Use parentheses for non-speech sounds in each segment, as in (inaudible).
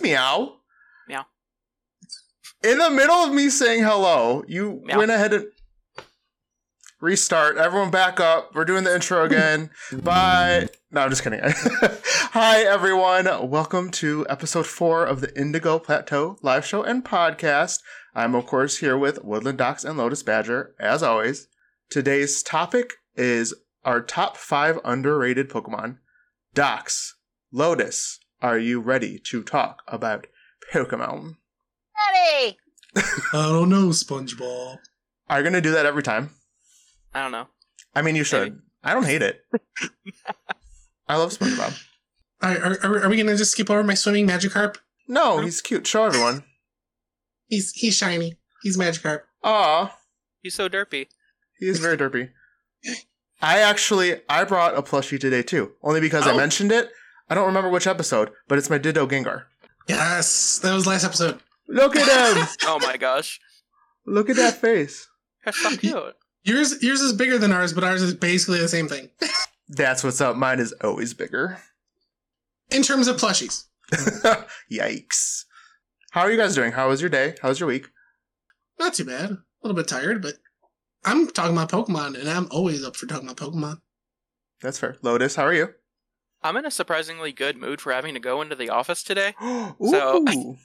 Hello, ev- did you just meow? Meow. In the middle of me saying hello, you Meow. went ahead and restart. Everyone back up. We're doing the intro again. (laughs) Bye. No, I'm just kidding. (laughs) Hi, everyone. Welcome to episode four of the Indigo Plateau live show and podcast. I'm, of course, here with Woodland Docs and Lotus Badger, as always. Today's topic is our top five underrated Pokemon. Docs, Lotus, are you ready to talk about Pokemon? Ready? I don't know, SpongeBob. Are you going to do that every time? I don't know. I mean, you should. Maybe. I don't hate it. (laughs) I love SpongeBob. Are, are, are we gonna just skip over my swimming Magikarp? No, he's cute. Show everyone. He's he's shiny. He's Magikarp. Aw, He's so derpy. he is very derpy. (laughs) I actually I brought a plushie today too, only because I Oh. mentioned it. I don't remember which episode, but it's my Ditto Gengar. Yes, that was last episode. Look at him! (laughs) Oh my gosh. Look at that face. That's so cute. Yours yours is bigger than ours, but ours is basically the same thing (laughs) That's what's up. Mine is always bigger. in terms of plushies. (laughs) Yikes. How are you guys doing? How was your day? How was your week? Not too bad. A little bit tired, but I'm talking about Pokemon, and I'm always up for talking about Pokemon. That's fair. Lotus, how are you? I'm in a surprisingly good mood for having to go into the office today. (gasps) So-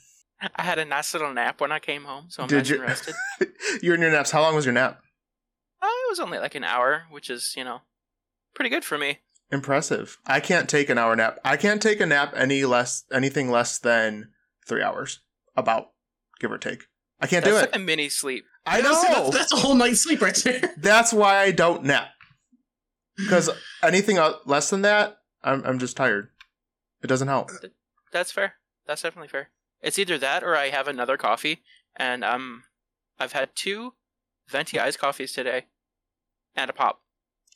I had a nice little nap when I came home, so I'm Did nice you- and rested. (laughs) You're in your naps. How long was your nap? Uh, it was only like an hour, which is, you know, pretty good for me. Impressive. I can't take an hour nap. I can't take a nap any less anything less than three hours. About give or take. I can't That's do like it. a mini sleep. I know. see, That's, that's a whole night's sleep right there. That's why I don't nap. Because anything less than that, I'm I'm just tired. It doesn't help. That's fair. That's definitely fair. It's either that or I have another coffee, and um, I've had two venti iced coffees today, and a pop.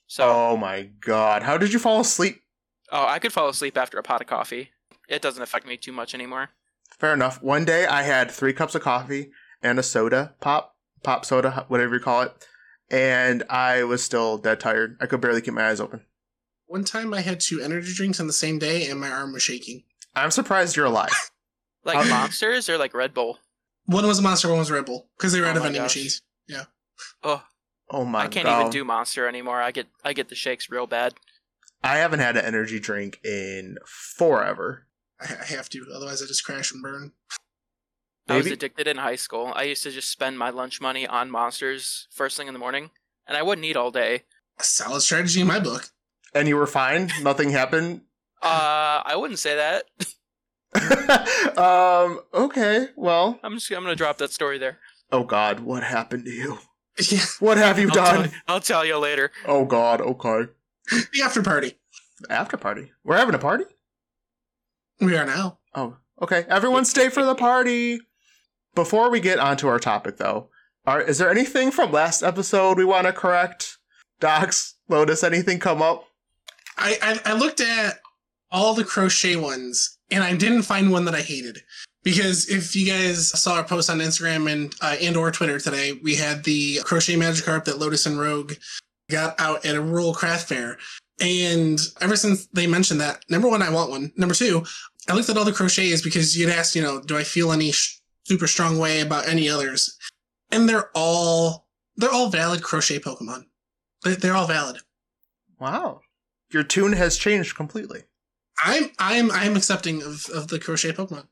So, Oh my god! How did you fall asleep? oh, I could fall asleep after a pot of coffee. It doesn't affect me too much anymore. Fair enough. One day I had three cups of coffee and a soda, pop, pop soda, whatever you call it, and I was still dead tired. I could barely keep my eyes open. One time I had two energy drinks on the same day, and my arm was shaking. I'm surprised you're alive. (laughs) Like Um, monsters or like Red Bull. One was a Monster, one was a Red Bull, because they were Oh out of my vending gosh. machines. Oh, Oh my I can't god! even do monster anymore. I get I get the shakes real bad. I haven't had an energy drink in forever. I, I have to, otherwise I just crash and burn. I was addicted in high school. I used to just spend my lunch money on monsters first thing in the morning, and I wouldn't eat all day. A solid strategy in my book. And you were fine. Nothing happened. (laughs) Uh, I wouldn't say that. (laughs) um. Okay. Well. I'm just I'm gonna drop that story there. Oh God. What happened to you? What have you I'll tell, done? I'll tell you later. Oh God. Okay. the after party. After party. We're having a party. We are now. Oh. Okay. Everyone, stay for the party. Before we get onto our topic, though, are is there anything from last episode we want to correct? Docs, Lotus, anything come up? I, I I looked at all the crochet ones, and I didn't find one that I hated. Because if you guys saw our post on Instagram and uh, and or Twitter today, we had the crochet Magikarp that Lotus and Rogue got out at a rural craft fair. And ever since they mentioned that, number one, I want one. Number two, I looked at all the crochets because you'd asked, you know, do I feel any sh- super strong way about any others? And they're all they're all valid crochet Pokemon. They- They're all valid. Wow. Your tune has changed completely. I'm I'm I'm accepting of, of the crochet Pokemon.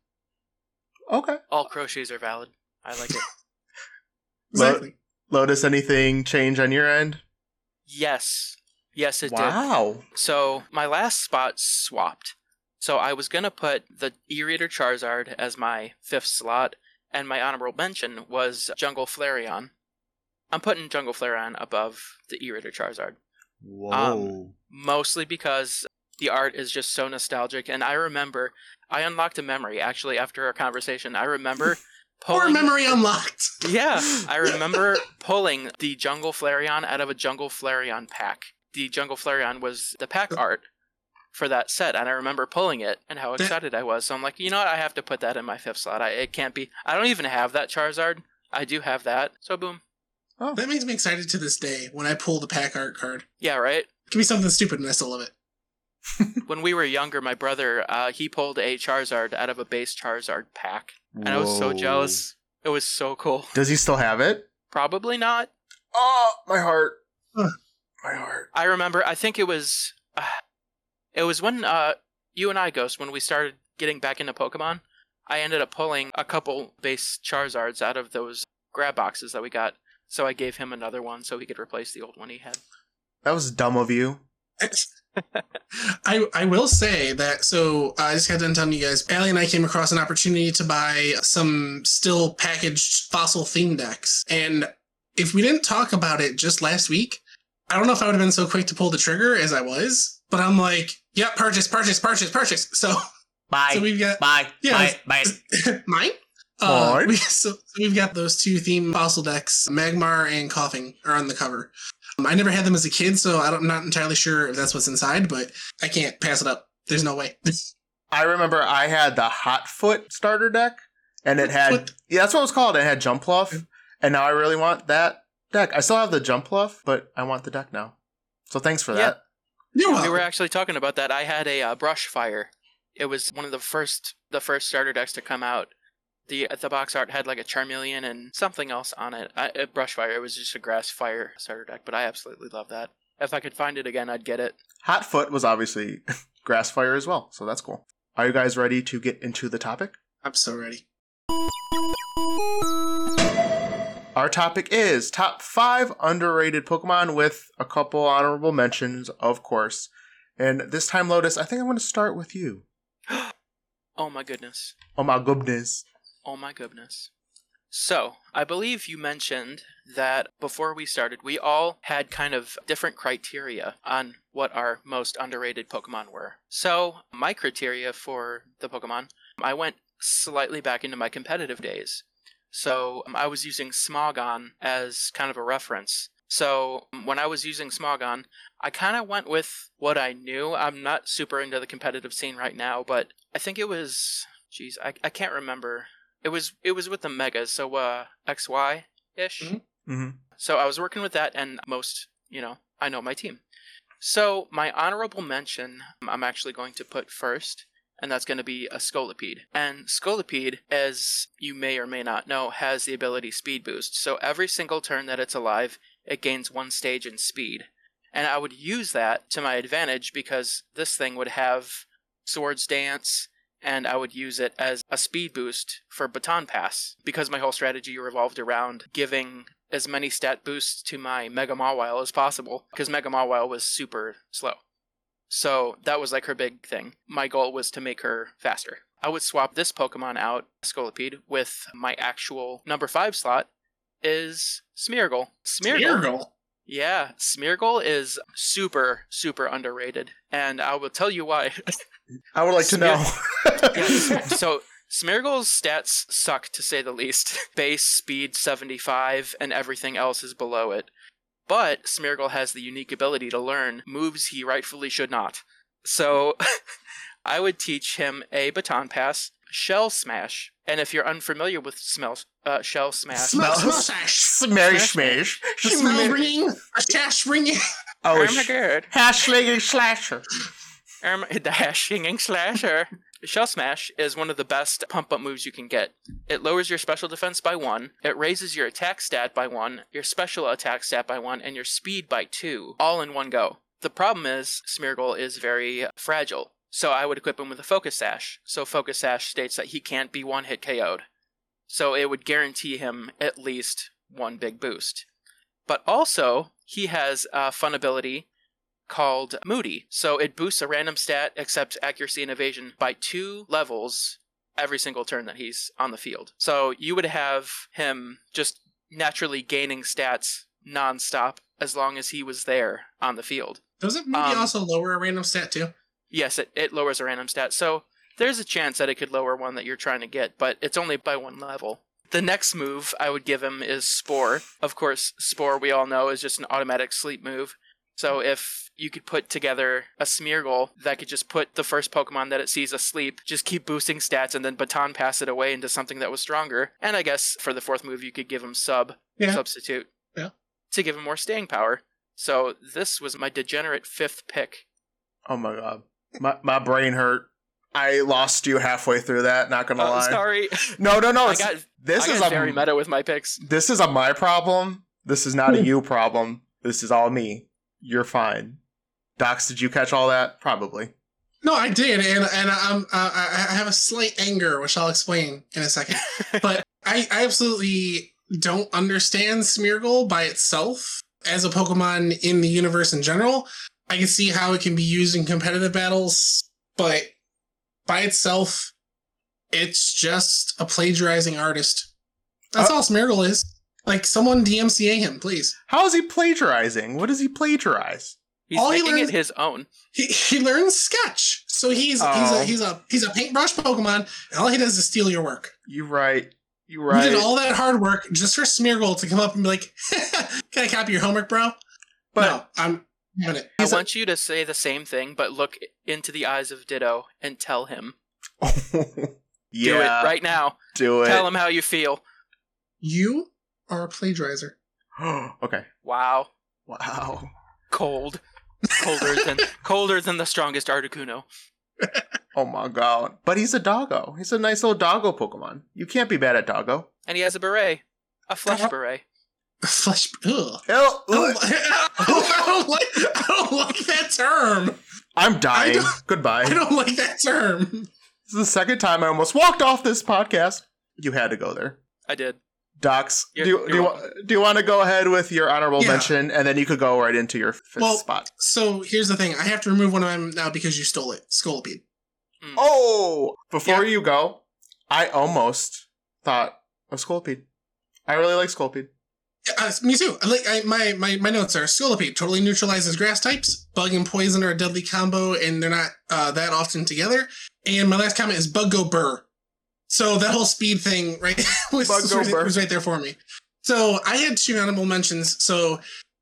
Okay. All crochets are valid. I like it. (laughs) (laughs) Lo- Lotus, anything change on your end? yes, yes, it did. wow. So my last spot swapped. So I was gonna put the E-Reader Charizard as my fifth slot, and my honorable mention was Jungle Flareon. I'm putting Jungle Flareon above the E-Reader Charizard, Whoa. Um, mostly because the art is just so nostalgic, and I remember I unlocked a memory actually after our conversation. I remember (laughs) pulling. memory unlocked. (laughs) Yeah, I (laughs) remember pulling the Jungle Flareon out of a Jungle Flareon pack. The Jungle Flareon was the pack art for that set, and I remember pulling it and how excited I was. So I'm like, you know what? I have to put that in my fifth slot. I, it can't be. I don't even have that Charizard. I do have that. So boom. Oh. That makes me excited to this day when I pull the pack art card. Yeah, right. It can be something stupid and I still love it. (laughs) when we were younger, my brother uh, he pulled a Charizard out of a base Charizard pack, and I was so jealous. It was so cool. Does he still have it? Probably not. Oh, my heart. My heart. I remember. I think it was. Uh, it was when uh, you and I, Ghost, when we started getting back into Pokemon. I ended up pulling a couple base Charizards out of those grab boxes that we got. So I gave him another one so he could replace the old one he had. That was dumb of you. (laughs) I I will say that so uh, I just got done telling you guys, Allie and I came across an opportunity to buy some still packaged fossil theme decks. And if we didn't talk about it just last week, I don't know if I would have been so quick to pull the trigger as I was. But I'm like, yep, purchase, purchase, purchase, purchase. So Bye. so we've got bye. Yeah, Bye. Bye. (laughs) mine. Uh, we, (laughs) so, so we've got those two theme fossil decks, Magmar and Koffing, are on the cover. Um, I never had them as a kid, so I don't, I'm not entirely sure if that's what's inside, but I can't pass it up. There's no way. I remember I had the Hot Foot starter deck, and it had What? yeah, that's what it was called. It had Jumpluff, and now I really want that deck. I still have the Jumpluff, but I want the deck now. So thanks for Yeah. that. You're We were actually talking about that. I had a uh, brush fire. It was one of the first the first starter decks to come out. The the box art had like a Charmeleon and something else on it. I, a brush fire. It was just a grass fire starter deck, but I absolutely love that. If I could find it again, I'd get it. Hotfoot was obviously (laughs) Grass Fire as well, so that's cool. Are you guys ready to get into the topic? I'm so ready. Our topic is top five underrated Pokemon with a couple honorable mentions, of course. And this time, Lotus, I think I'm going to start with you. (gasps) Oh my goodness. Oh my goodness. Oh my goodness. So, I believe you mentioned that before we started, we all had kind of different criteria on what our most underrated Pokemon were. So, my criteria for the Pokemon, I went slightly back into my competitive days. So, um, I was using Smogon as kind of a reference. So, um, when I was using Smogon, I kind of went with what I knew. I'm not super into the competitive scene right now, but I think it was, geez, I, I can't remember it was it was with the megas, so uh XY ish. Mhm. hmm So I was working with that and most, you know, I know my team. So my honorable mention I'm actually going to put first, and that's going to be a Scolipede. And Scolipede, as you may or may not know, has the ability Speed Boost. So every single turn that it's alive, it gains one stage in speed. And I would use that to my advantage because this thing would have Swords Dance, and I would use it as a speed boost for Baton Pass because my whole strategy revolved around giving as many stat boosts to my Mega Mawile as possible because Mega Mawile was super slow. So that was like her big thing. My goal was to make her faster. I would swap this Pokemon out, Scolipede, with my actual number 5 slot is Smeargle. Smeargle Smeargle. Yeah, Smeargle is super, super underrated, and I will tell you why. (laughs) I would like to know. (laughs) So Smeargle's stats suck to say the least. (laughs) Base speed 75 and everything else is below it. But Smeargle has the unique ability to learn moves he rightfully should not. So I would teach him a baton pass, shell smash, and if you're unfamiliar with smell, uh, shell smash, Smell, Smell- smell sash. Smash, smash. The smell ringing. A sash ringing. Oh, oh my god. hash slinging slasher. Um, (laughs) the hashing slasher. Shell Smash is one of the best pump up moves you can get. It lowers your special defense by one, it raises your attack stat by one, your special attack stat by one, and your speed by two, all in one go. The problem is, Smeargle is very fragile, so I would equip him with a Focus Sash. So Focus Sash states that he can't be one hit KO'd. So it would guarantee him at least one big boost. But also, he has a fun ability called Moody. So it boosts a random stat except accuracy and evasion by two levels every single turn that he's on the field. So you would have him just naturally gaining stats nonstop as long as he was there on the field. Doesn't maybe Um, also lower a random stat too? Yes, it, it lowers a random stat. So there's a chance that it could lower one that you're trying to get, but it's only by one level. The next move I would give him is Spore. Of course, Spore, we all know, is just an automatic sleep move. So if you could put together a Smeargle that could just put the first Pokemon that it sees asleep, just keep boosting stats, and then baton pass it away into something that was stronger. And I guess for the fourth move, you could give him Sub, Yeah. Substitute, Yeah. to give him more staying power. So this was my degenerate fifth pick. Oh my god. My my brain hurt. I lost you halfway through that. Not gonna Oh, lie. sorry. No, no, no. I got, this I is got a very meta with my picks. this is a my problem. This is not a you problem. This is all me. You're fine. Docs, did you catch all that? Probably. No, I did, and and I'm uh, I I have a slight anger, which I'll explain in a second. (laughs) but I, I absolutely don't understand Smeargle by itself as a Pokemon in the universe in general. I can see how it can be used in competitive battles, but by itself, it's just a plagiarizing artist. That's Uh, all Smeargle is. Like someone DMCA him, please. How is he plagiarizing? What does he plagiarize? He's All he learns- it his own. He, he learns sketch, so he's he's Oh. a he's a he's a paintbrush Pokemon, and all he does is steal your work. You're right. You You right. You did all that hard work just for Smeargle to come up and be like, (laughs) "Can I copy your homework, bro?" but no, I'm having it. I He's a- want you to say the same thing, but look into the eyes of Ditto and tell him. yeah, (laughs) Do it right now. Do it. Tell him how you feel. You are a plagiarizer. (gasps) okay. Wow. Wow. Cold. Colder than (laughs) colder than the strongest Articuno. (laughs) Oh my god. But he's a doggo. He's a nice little doggo Pokemon. You can't be bad at doggo. And he has a beret. A flesh Uh-huh. beret. (laughs) Flesh. Ugh. Hell, I don't, (laughs) I don't like. I don't like that term. I'm dying. don't- Goodbye. I don't like that term. This is the second time I almost walked off this podcast. You had to go there. I did. Docs, do You're- you, you're do, you, do you want to go ahead with your honorable Yeah. mention and then you could go right into your fifth Well- spot? So here's the thing: I have to remove one of them now because you stole it. Scolipede. Hmm. Oh, before Yeah. you go, I almost thought of Scolipede. I really like Scolipede. Uh, me too. Like I, my my my notes are Scolipede totally neutralizes grass types. Bug and poison are a deadly combo, and they're not uh, that often together. And my last comment is Bug Go Burr. So that whole speed thing, right, (laughs) was, Bug Go was, Burr. was right there for me. So I had two honorable mentions. So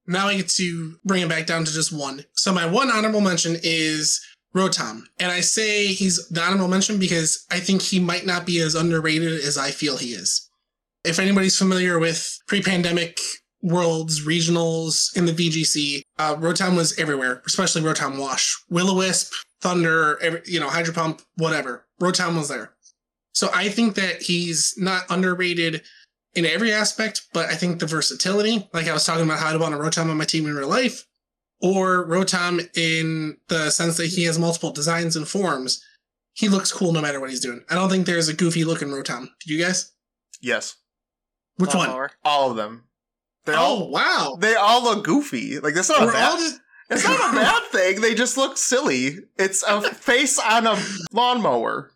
now I get to bring it back down to just one. So my one honorable mention is Rotom, and I say he's the honorable mention because I think he might not be as underrated as I feel he is if anybody's familiar with pre-pandemic worlds, regionals in the VGC, uh, Rotom was everywhere, especially Rotom Wash, Will-O-Wisp, Thunder, every, you know, Hydro Pump, whatever. Rotom was there. So I think that he's not underrated in every aspect, but I think the versatility, like I was talking about how to want a Rotom on my team in real life, or Rotom in the sense that he has multiple designs and forms, he looks cool no matter what he's doing. I don't think there's a goofy looking Rotom. Do you guys? Yes, Which one? Lawnmower. all of them. They Oh all wow! they all look goofy. Like that's not a We're bad. just it's not a (laughs) bad thing. They just look silly. It's a face on a lawnmower,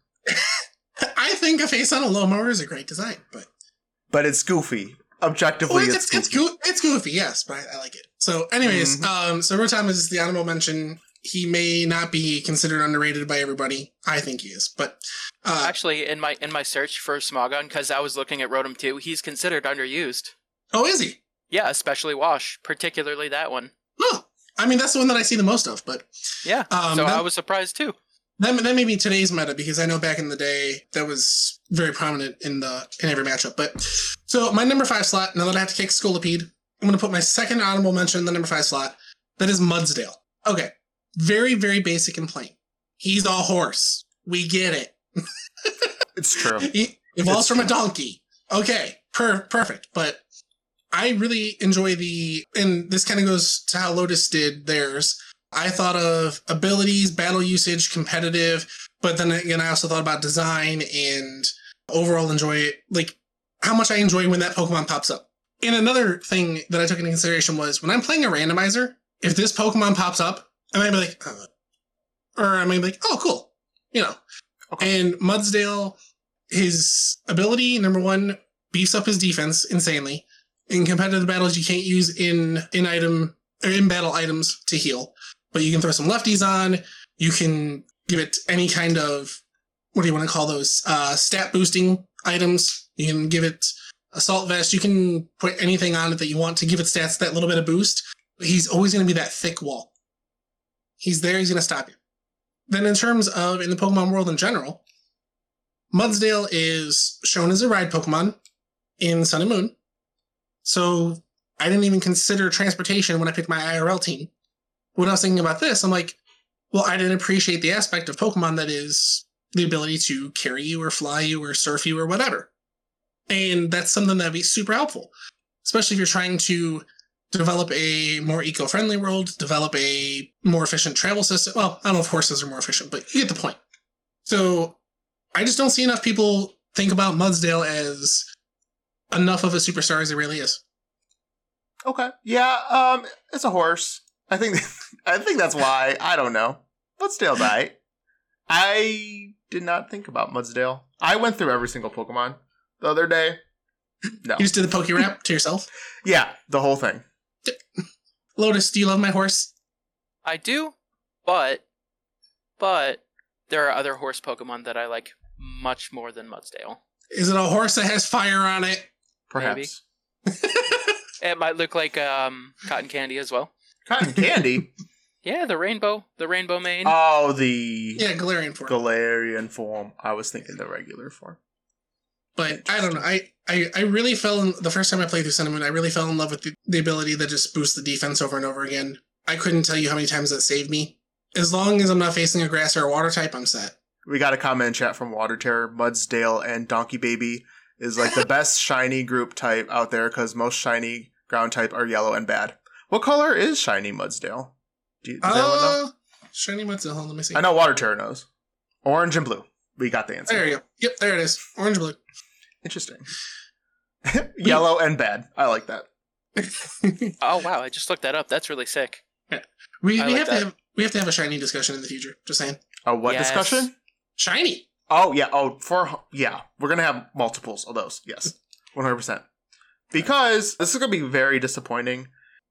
I think a face on a lawnmower is a great design, but but it's goofy. Objectively, well, it's, it's it's, goofy. goo- it's goofy, yes, but I, I like it. So, anyways, Mhm. um, so Rotom is the animal mention. He may not be considered underrated by everybody. I think he is, but uh, Actually, in my in my search for Smogon, because I was looking at Rotom 2, he's considered underused. oh, is he? Yeah, especially Wash, particularly that one. Oh, I mean that's the one that I see the most of, but Yeah. um, so that, I was surprised too. that that may be today's meta because I know back in the day that was very prominent in the in every matchup. But so my number five slot. Now that I have to kick Scolipede, I'm going to put my second honorable mention in the number five slot. That is Mudsdale. Okay, very very basic and plain. He's a horse. We get it. (laughs) It's true. He evolves It's from a donkey. Okay, per- perfect. But I really enjoy the, and this kind of goes to how Lotus did theirs. I thought of abilities, battle usage, competitive, but then again, I also thought about design and overall enjoy it. Like how much I enjoy when that Pokemon pops up. And another thing that I took into consideration was when I'm playing a randomizer, if this Pokemon pops up, I might be like, uh, or I might be like, oh, cool, you know. Okay. And Mudsdale, his ability number one beefs up his defense insanely. In competitive battles, you can't use in in item or in battle items to heal, but you can throw some lefties on. You can give it any kind of what do you want to call those uh, stat boosting items. You can give it assault vest. You can put anything on it that you want to give it stats that little bit of boost. But he's always going to be that thick wall. He's there. He's going to stop you. Then, in terms of in the Pokemon world in general, Mudsdale is shown as a ride Pokemon in Sun and Moon. So I didn't even consider transportation when I picked my IRL team. When I was thinking about this, I'm like, well, I didn't appreciate the aspect of Pokemon that is the ability to carry you or fly you or surf you or whatever. And that's something that'd be super helpful, especially if you're trying to develop a more eco-friendly world, develop a more efficient travel system. Well, I don't know if horses are more efficient, but you get the point. So I just don't see enough people think about Mudsdale as enough of a superstar as it really is. Okay. Yeah, um, it's a horse. I think (laughs) I think that's why. I don't know. Mudsdale's right. I did not think about Mudsdale. I went through every single Pokemon the other day. No. You just did the Poke Rap to yourself. (laughs) Yeah, the whole thing. Lotus, do you love my horse? I do, but but there are other horse Pokemon that I like much more than Mudsdale. Is it a horse that has fire on it? Perhaps. (laughs) It might look like um, cotton candy as well. Cotton candy. (laughs) Yeah, the rainbow, the rainbow mane. oh, the yeah, Galarian form. Galarian form. I was thinking the regular form. But I don't know. I, I, I really fell in the first time I played through Sun and Moon. I really fell in love with the, the ability that just boosts the defense over and over again. I couldn't tell you how many times that saved me. As long as I'm not facing a grass or a water type, I'm set. We got a comment in chat from Water Terror. Mudsdale and Donkey Baby is like the (laughs) best shiny group type out there because most shiny ground type are yellow and bad. What color is shiny Mudsdale? Do you, does anyone know? Uh, shiny Mudsdale. Hold on, let me see. I know Water Terror knows. Orange and blue. We got the answer. There you go. Yep, there it is. Orange blue. Interesting. (laughs) yellow and bad. I like that. (laughs) oh wow, I just looked that up. That's really sick. Yeah. we I we like have that. to have we have to have a shiny discussion in the future. Just saying. A what Yes. discussion? Shiny. Oh yeah. Oh, for yeah, we're gonna have multiples of those. Yes, one hundred percent. Because this is gonna be very disappointing.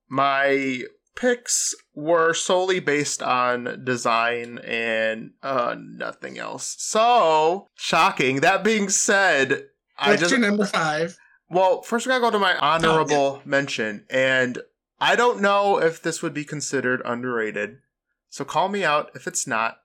My picks were solely based on design and uh nothing else. So shocking. That being said, I What's just number five? well, first we gotta go to my honorable mention, and I don't know if this would be considered underrated. So call me out if it's not.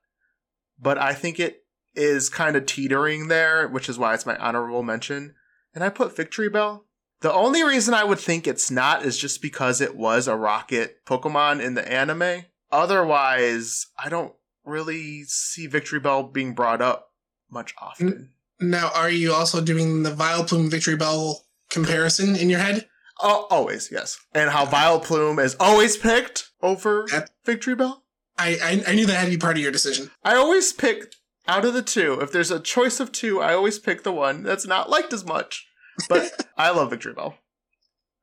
But I think it is kind of teetering there, which is why it's my honorable mention. And I put Victreebel. The only reason I would think it's not is just because it was a rocket Pokemon in the anime. Otherwise, I don't really see Victreebel being brought up much often. Now, are you also doing the Vileplume Victreebel comparison in your head? Oh, always, yes. And how Vileplume is always picked over Yep. Victreebel. I, I I knew that had to be part of your decision. I always pick out of the two. If there's a choice of two, I always pick the one that's not liked as much. But I love Victreebel.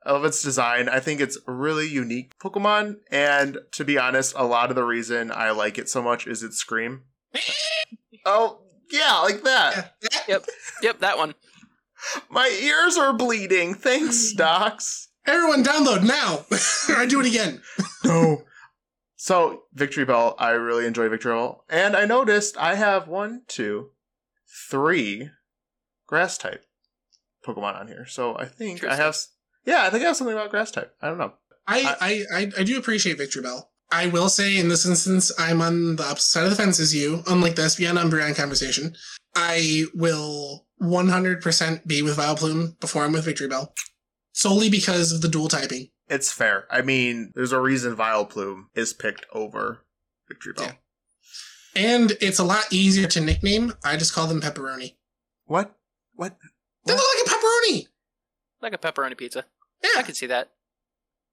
I love its design. I think it's a really unique Pokemon. And to be honest, a lot of the reason I like it so much is its scream. (laughs) Oh, yeah, like that. Yep. Yep, that one. My ears are bleeding. Thanks, mm. Docs. Everyone, download now. (laughs) I do it again. (laughs) No. So, Victreebel, I really enjoy Victreebel. And I noticed I have one, two, three grass type Pokemon on here. So I think I have. Yeah, I think I have something about grass type. I don't know. I, I, I, I do appreciate Victreebel. I will say in this instance, I'm on the opposite side of the fence as you, unlike the Espeon Umbreon conversation. I will 100% be with Vileplume before I'm with Victreebel. Solely because of the dual typing. It's fair. I mean, there's a reason Vileplume is picked over Victreebel. Yeah. And it's a lot easier to nickname. I just call them pepperoni. What? What? They look like a pepperoni! Like a pepperoni pizza. Yeah. I can see that.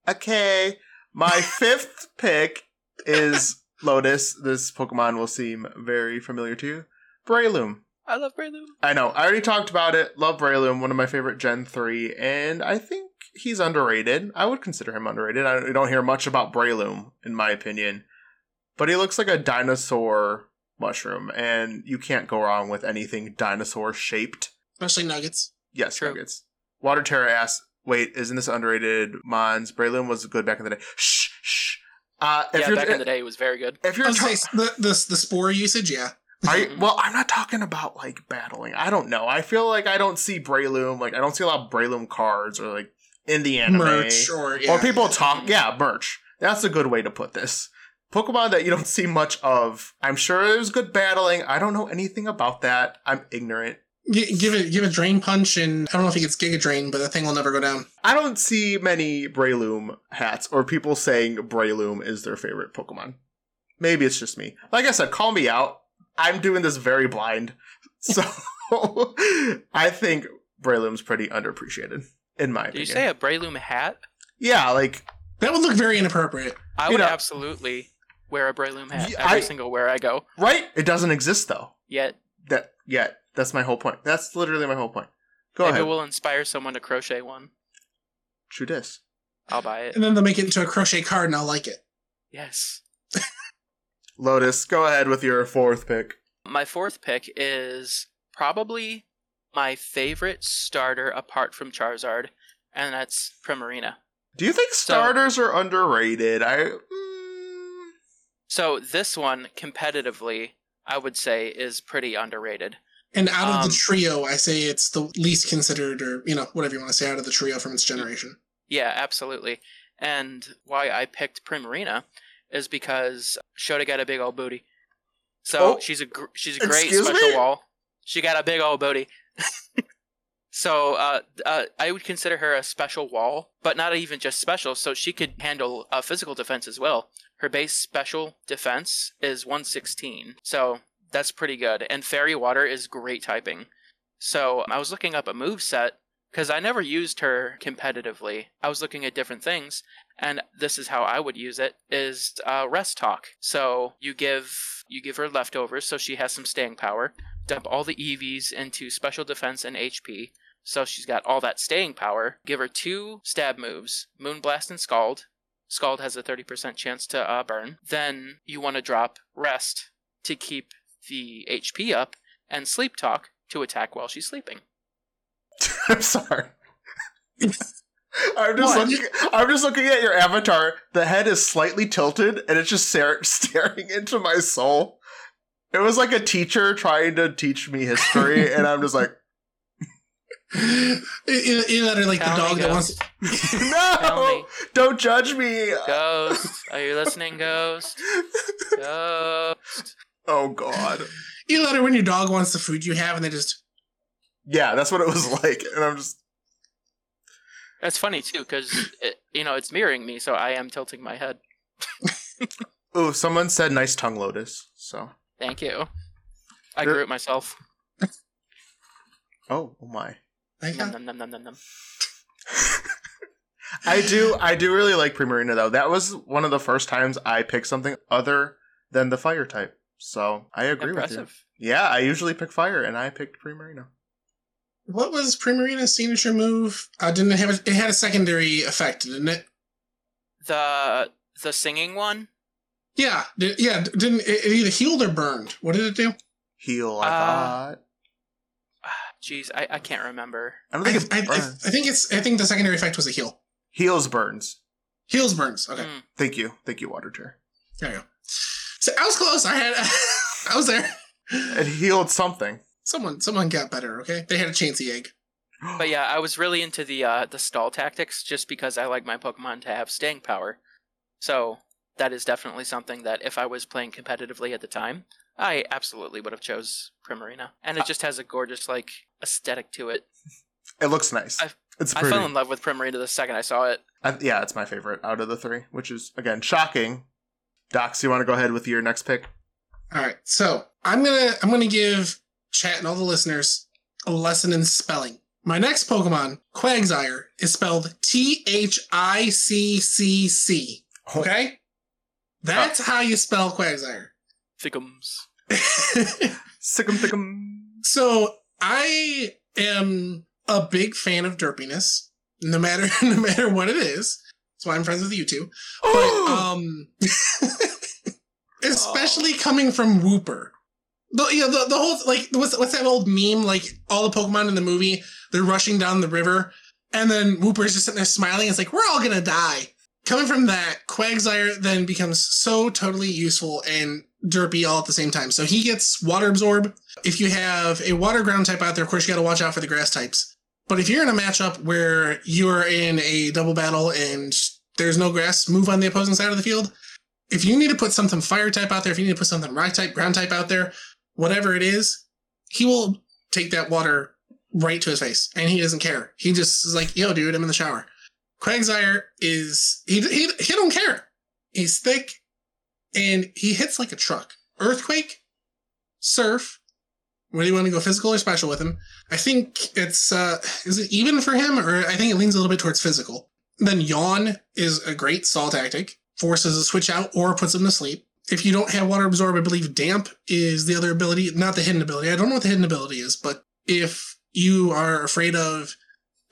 Okay. My (laughs) fifth pick is Lotus. This Pokemon will seem very familiar to you. Breloom. I love Breloom. I know. I already talked about it. Love Breloom, one of my favorite Gen 3, and I think he's underrated. I would consider him underrated. I don't hear much about Breloom, in my opinion. But he looks like a dinosaur mushroom, and you can't go wrong with anything dinosaur shaped. Especially nuggets. Yes, True. nuggets. Water Terror asks, wait, isn't this underrated? Mons, Breloom was good back in the day. Shh, shh. Uh, if yeah, you're, back in the day, it was very good. If you're was ta- gonna say, the, the, the spore usage, yeah. I well, I'm not talking about like battling. I don't know. I feel like I don't see Breloom. Like I don't see a lot of Breloom cards or like in the anime Merch or, yeah. or people talk. Yeah, merch. That's a good way to put this. Pokemon that you don't (laughs) see much of. I'm sure there's good battling. I don't know anything about that. I'm ignorant. G- give it give it drain punch and I don't know if he gets Giga Drain, but the thing will never go down. I don't see many Breloom hats or people saying Breloom is their favorite Pokemon. Maybe it's just me. Like I said, call me out. I'm doing this very blind. (laughs) So (laughs) I think Breloom's pretty underappreciated, in my Did opinion. you say a Breloom hat? yeah, like That would look very inappropriate. I You would know- absolutely wear a Breloom hat every I- single where I go. right? It doesn't exist though. Yet That yeah, that's my whole point. That's literally my whole point. Go maybe ahead. we'll inspire someone to crochet one. True this. I'll buy it. And then they'll make it into a crochet card and I'll like it. Yes. Lotus, go ahead with your fourth pick. My fourth pick is probably my favorite starter apart from Charizard, and that's Primarina. Do you think starters are underrated? I mm, So this one, competitively, I would say is pretty underrated. And out of Um, the trio, I say it's the least considered, or you know, whatever you want to say, out of the trio from its generation. Yeah, absolutely. And why I picked Primarina is because Shota got a big old booty. So Oh, she's a gr- she's a great special me? wall. She got a big old booty. (laughs) so uh, uh, I would consider her a special wall, but not even just special. So she could handle uh, physical defense as well. Her base special defense is 116, so that's pretty good. And Fairy Water is great typing. So I was looking up a move set because I never used her competitively. I was looking at different things, and this is how I would use it: is uh, rest talk. So you give you give her leftovers, so she has some staying power. Dump all the EVs into special defense and HP, so she's got all that staying power. Give her two stab moves: Moonblast and Scald. Scald has a thirty percent chance to uh, burn. Then you want to drop rest to keep the HP up, and sleep talk to attack while she's sleeping. (laughs) I'm sorry. (laughs) I'm just What? looking. I'm just looking at your avatar. The head is slightly tilted, and it's just stare, (laughs) staring into my soul. It was like a teacher trying to teach me history, and I'm just like, You you know, like the dog that wants. No, don't judge me. Ghost, are you listening, Ghost? Ghost. Oh God. You let her when your dog wants the food you have, and they just. Yeah, that's what it was (laughs) like, and I'm just. That's funny too, because you know it's mirroring me, so I am tilting my head. (laughs) Oh, someone said nice tongue, Lotus. So, Thank you. I You're- grew it myself. oh, oh my. I Num, got, num, num, num, num, num. (laughs) I do I do really like Primarina though. That was one of the first times I picked something other than the fire type. So I agree with you. Yeah, I usually pick fire and I picked Primarina. what was Primarina's signature move? Uh, didn't have? A, it had a secondary effect, didn't it? The the singing one. Yeah, did, yeah. Didn't it, it either healed or burned? What did it do? Heal, I Uh, thought. (sighs) Jeez, I, I can't remember. I don't I, think it I, I, burns. I think it's. I think the secondary effect was a heal. Heals burns. Heals burns. Okay, Mm. Thank you. Thank you, Water Chair. there you go. So I was close. I had. (laughs) I was there. It healed something. Someone, someone got better. Okay, they had a Chansey egg. (gasps) But yeah, I was really into the uh, the stall tactics just because I like my Pokemon to have staying power. So that is definitely something that if I was playing competitively at the time, I absolutely would have chose Primarina. And it just has a gorgeous like aesthetic to it. (laughs) It looks nice. I've- it's I fell in love with Primarina the second I saw it. I- yeah, it's my favorite out of the three, which is again shocking. Docs, you want to go ahead with your next pick? All right, so I'm gonna I'm gonna give chat and all the listeners a lesson in spelling. My next Pokemon, Quagsire, is spelled T H I C C C. Oh. Okay, that's ah. how you spell Quagsire. Thickums. (laughs) Sickum thickum. so I am a big fan of derpiness, no matter (laughs) no matter what it is. That's why I'm friends with you two. But um, (laughs) especially coming from Wooper. The, you know, the, the whole like what's what's that old meme? Like all the Pokemon in the movie, they're rushing down the river, and then Wooper's just sitting there smiling. It's like we're all gonna die. Coming from that, Quagsire then becomes so totally useful and derpy all at the same time. So he gets Water Absorb. If you have a Water Ground type out there, of course you got to watch out for the Grass types. But if you're in a matchup where you're in a double battle and there's no grass move on the opposing side of the field, if you need to put something fire type out there, if you need to put something rock type, ground type out there, whatever it is, he will take that water right to his face and he doesn't care. He just is like, yo, dude, I'm in the shower. Quagsire is, he, he, he don't care. He's thick. and he hits like a truck. Earthquake, Surf. Where do you want to go, physical or special with him? I think it's uh is it even for him, or I think it leans a little bit towards physical. Then Yawn is a great stall tactic, forces a switch out or puts them to sleep. If you don't have water absorb, I believe damp is the other ability, not the hidden ability. I don't know what the hidden ability is, but if you are afraid of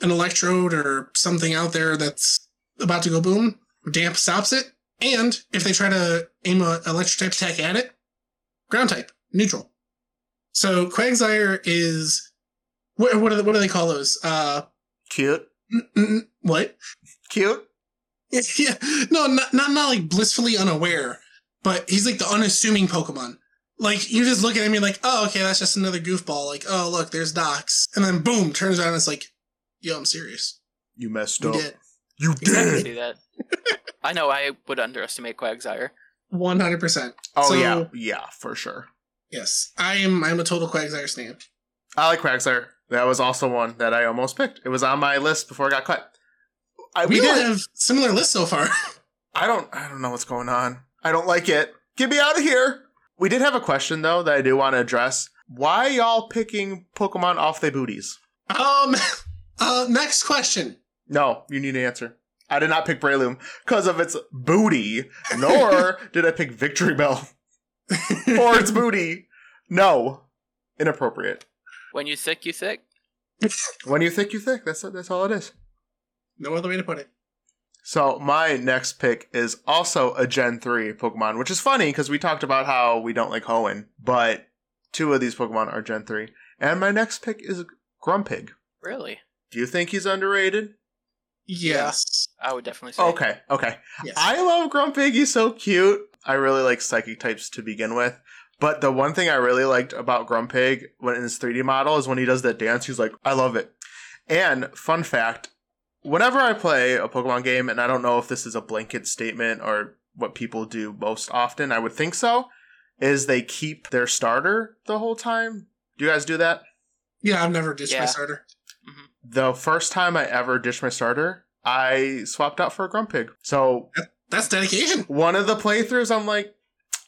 an electrode or something out there that's about to go boom, damp stops it. And if they try to aim a electric type attack at it, ground type, neutral. So Quagsire is what what, do, what do they call those? Uh, Cute. mm, mm, what? Cute. (laughs) Yeah, no, not not not like blissfully unaware, but he's like the unassuming Pokemon. Like you just look at him, you're like, oh, okay, that's just another goofball. Like, oh, look, there's Docs, and then boom, turns around, and it's like, yo, I'm serious. You messed You up. did You I did. see that. I know I would underestimate Quagsire. one hundred percent. Oh So- yeah, yeah, for sure. Yes, I am. I'm a total Quagsire stan. I like Quagsire. That was also one that I almost picked. It was on my list before it got cut. I, We, we all did. have similar lists so far. (laughs) I don't. I don't know what's going on. I don't like it. Get me out of here. We did have a question though that I do want to address. Why y'all picking Pokemon off their booties? um, (laughs) uh, next question. No, you need an answer. I did not pick Breloom because of its booty, nor (laughs) did I pick Victreebel for its booty. No, inappropriate. When you thick, you thick. When you think you think, that's that's all it is. No other way to put it. So my next pick is also a Gen 3 Pokemon, which is funny because we talked about how we don't like Hoenn, but two of these Pokemon are Gen 3. And my next pick is Grumpig. Really? Do you think he's underrated? Yes. I would definitely say. Okay, okay. Yes. I love Grumpig. He's so cute. I really like psychic types to begin with. But the one thing I really liked about Grumpig when in his 3D model is when he does that dance, he's like, I love it. And fun fact, whenever I play a Pokemon game, and I don't know if this is a blanket statement or what people do most often, I would think so, is they keep their starter the whole time. Do you guys do that? Yeah, I've never ditched my Yeah. starter. Mm-hmm. The first time I ever ditched my starter, I swapped out for a Grumpig. So That's dedication. one of the playthroughs, I'm like,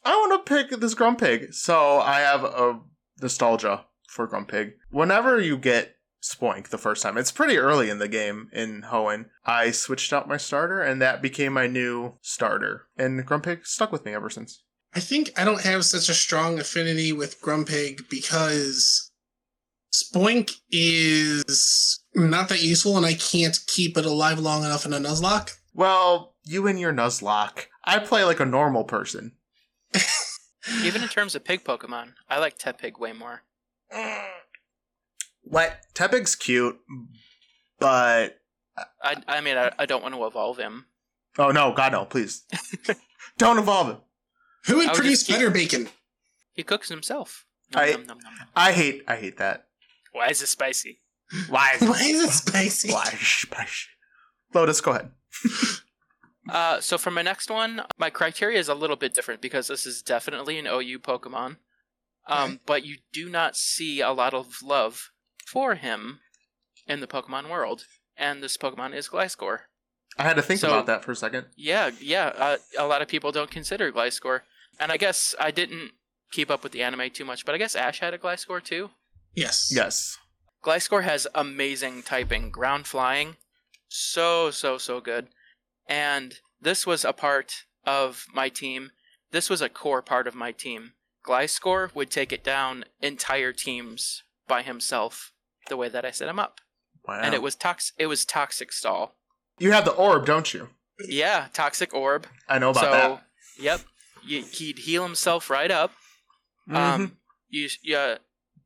I want to pick this Grumpig. So I have a nostalgia for Grumpig. Whenever you get Spoink the first time, it's pretty early in the game in Hoenn, I switched out my starter and that became my new starter. And Grumpig stuck with me ever since. I think I don't have such a strong affinity with Grumpig because Spoink is not that useful and I can't keep it alive long enough in a Nuzlocke. Well, you and your Nuzlocke. I play like a normal person. (laughs) Even in terms of pig Pokemon, I like Tepig way more. Mm. What? Tepig's cute, but I, I mean, I, I don't want to evolve him. oh no, God no, please. (laughs) Don't evolve him. Who would produce keep- better bacon? He cooks himself. Nom, I- nom, nom, nom, nom. I hate I hate that. Why is it spicy? Why? Is (laughs) it, spicy? Why is it spicy? Why? Spice. Lotus, go ahead. (laughs) Uh, so for my next one, my criteria is a little bit different because this is definitely an OU Pokemon. Um, Okay. but you do not see a lot of love for him in the Pokemon world, and this Pokemon is Gliscor. I had to think So- about that for a second. Yeah, yeah. Uh, a lot of people don't consider Gliscor, and I guess I didn't keep up with the anime too much, but I guess Ash had a Gliscor too. Yes. Yes. Gliscor has amazing typing, ground flying, so so so good. And this was a part of my team. This was a core part of my team. Gliscor would take it down entire teams by himself, the way that I set him up. Wow. And it was tox. It was toxic stall. you have the orb, don't you? Yeah, toxic orb. I know about so, that. yep, he'd heal himself right up. Mhm. Um, you you uh,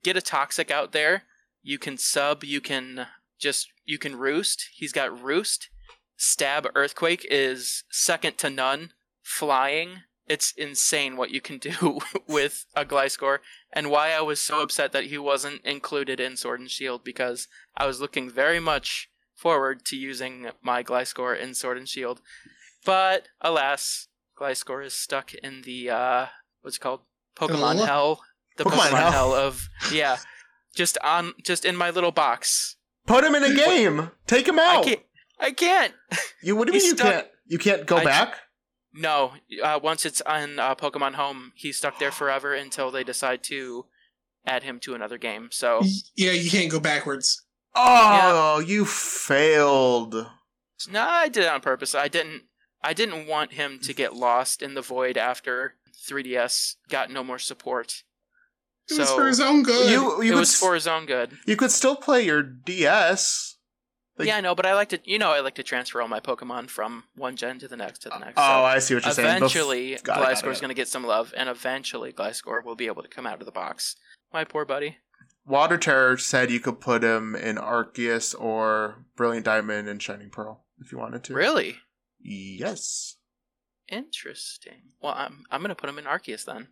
get a toxic out there. You can sub. You can just you can roost. He's got roost. Stab earthquake is second to none. Flying. It's insane what you can do (laughs) with a Gliscor, and why I was so upset that he wasn't included in Sword and Shield because I was looking very much forward to using my Gliscor in Sword and Shield, but alas, Gliscor is stuck in the uh, what's it called Pokemon hell. The Pokemon Pokemon, hell. of yeah, just on just in my little box. Put him in a game. Take him I out. can't. I can't. You what do you mean you stuck. can't? You can't go I- back? No, uh, once it's on uh, Pokemon Home, he's stuck there forever until they decide to add him to another game. So Yeah, you can't go backwards. Oh, you failed. no, I did it on purpose. I didn't. I didn't want him to get lost in the void after 3DS got no more support. It was for his own good. You you it was s- for his own good. you could still play your DS. Like- yeah, I know, but I like to. You know, I like to transfer all my Pokemon from one gen to the next to the next. Oh, So I see what you're saying. Eventually, it, got it, Gliscor's going to get some love, and eventually, Gliscor will be able to come out of the box. My poor buddy. Water Terror said you could put him in Arceus or Brilliant Diamond and Shining Pearl if you wanted to. Really Yes. interesting. Well, I'm I'm going to put him in Arceus then,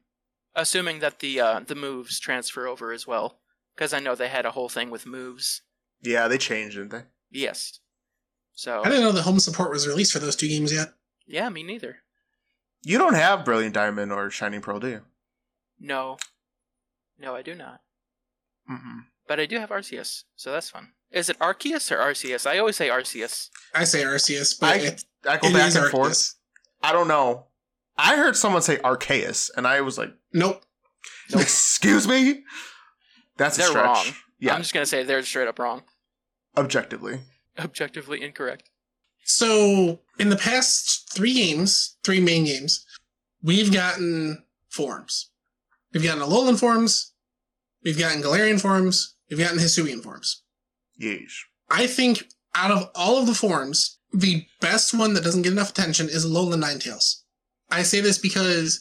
assuming that the uh, the moves transfer over as well, because I know they had a whole thing with moves. Yeah, they changed, didn't they? Yes. So I didn't know the home support was released for those two games yet. yeah, me neither. You don't have Brilliant Diamond or Shining Pearl, do you? No, no, I do not. Mm-mm. But I do have Arceus, so that's fun. Is it Arceus or Arceus? I always say Arceus. I say Arceus, but I- it, I go it back is and Arceus. forth. I don't know. I heard someone say Arceus, and I was like, Nope. (laughs) "Excuse me." That's They're stretch. wrong. Yeah, I'm just gonna say they're straight up wrong. Objectively. Objectively incorrect. So in the past three games, three main games, we've gotten forms. We've gotten Alolan forms, we've gotten Galarian forms, we've gotten Hisuian forms. Yeesh. I think out of all of the forms, the best one that doesn't get enough attention is Alolan Ninetales. I say this because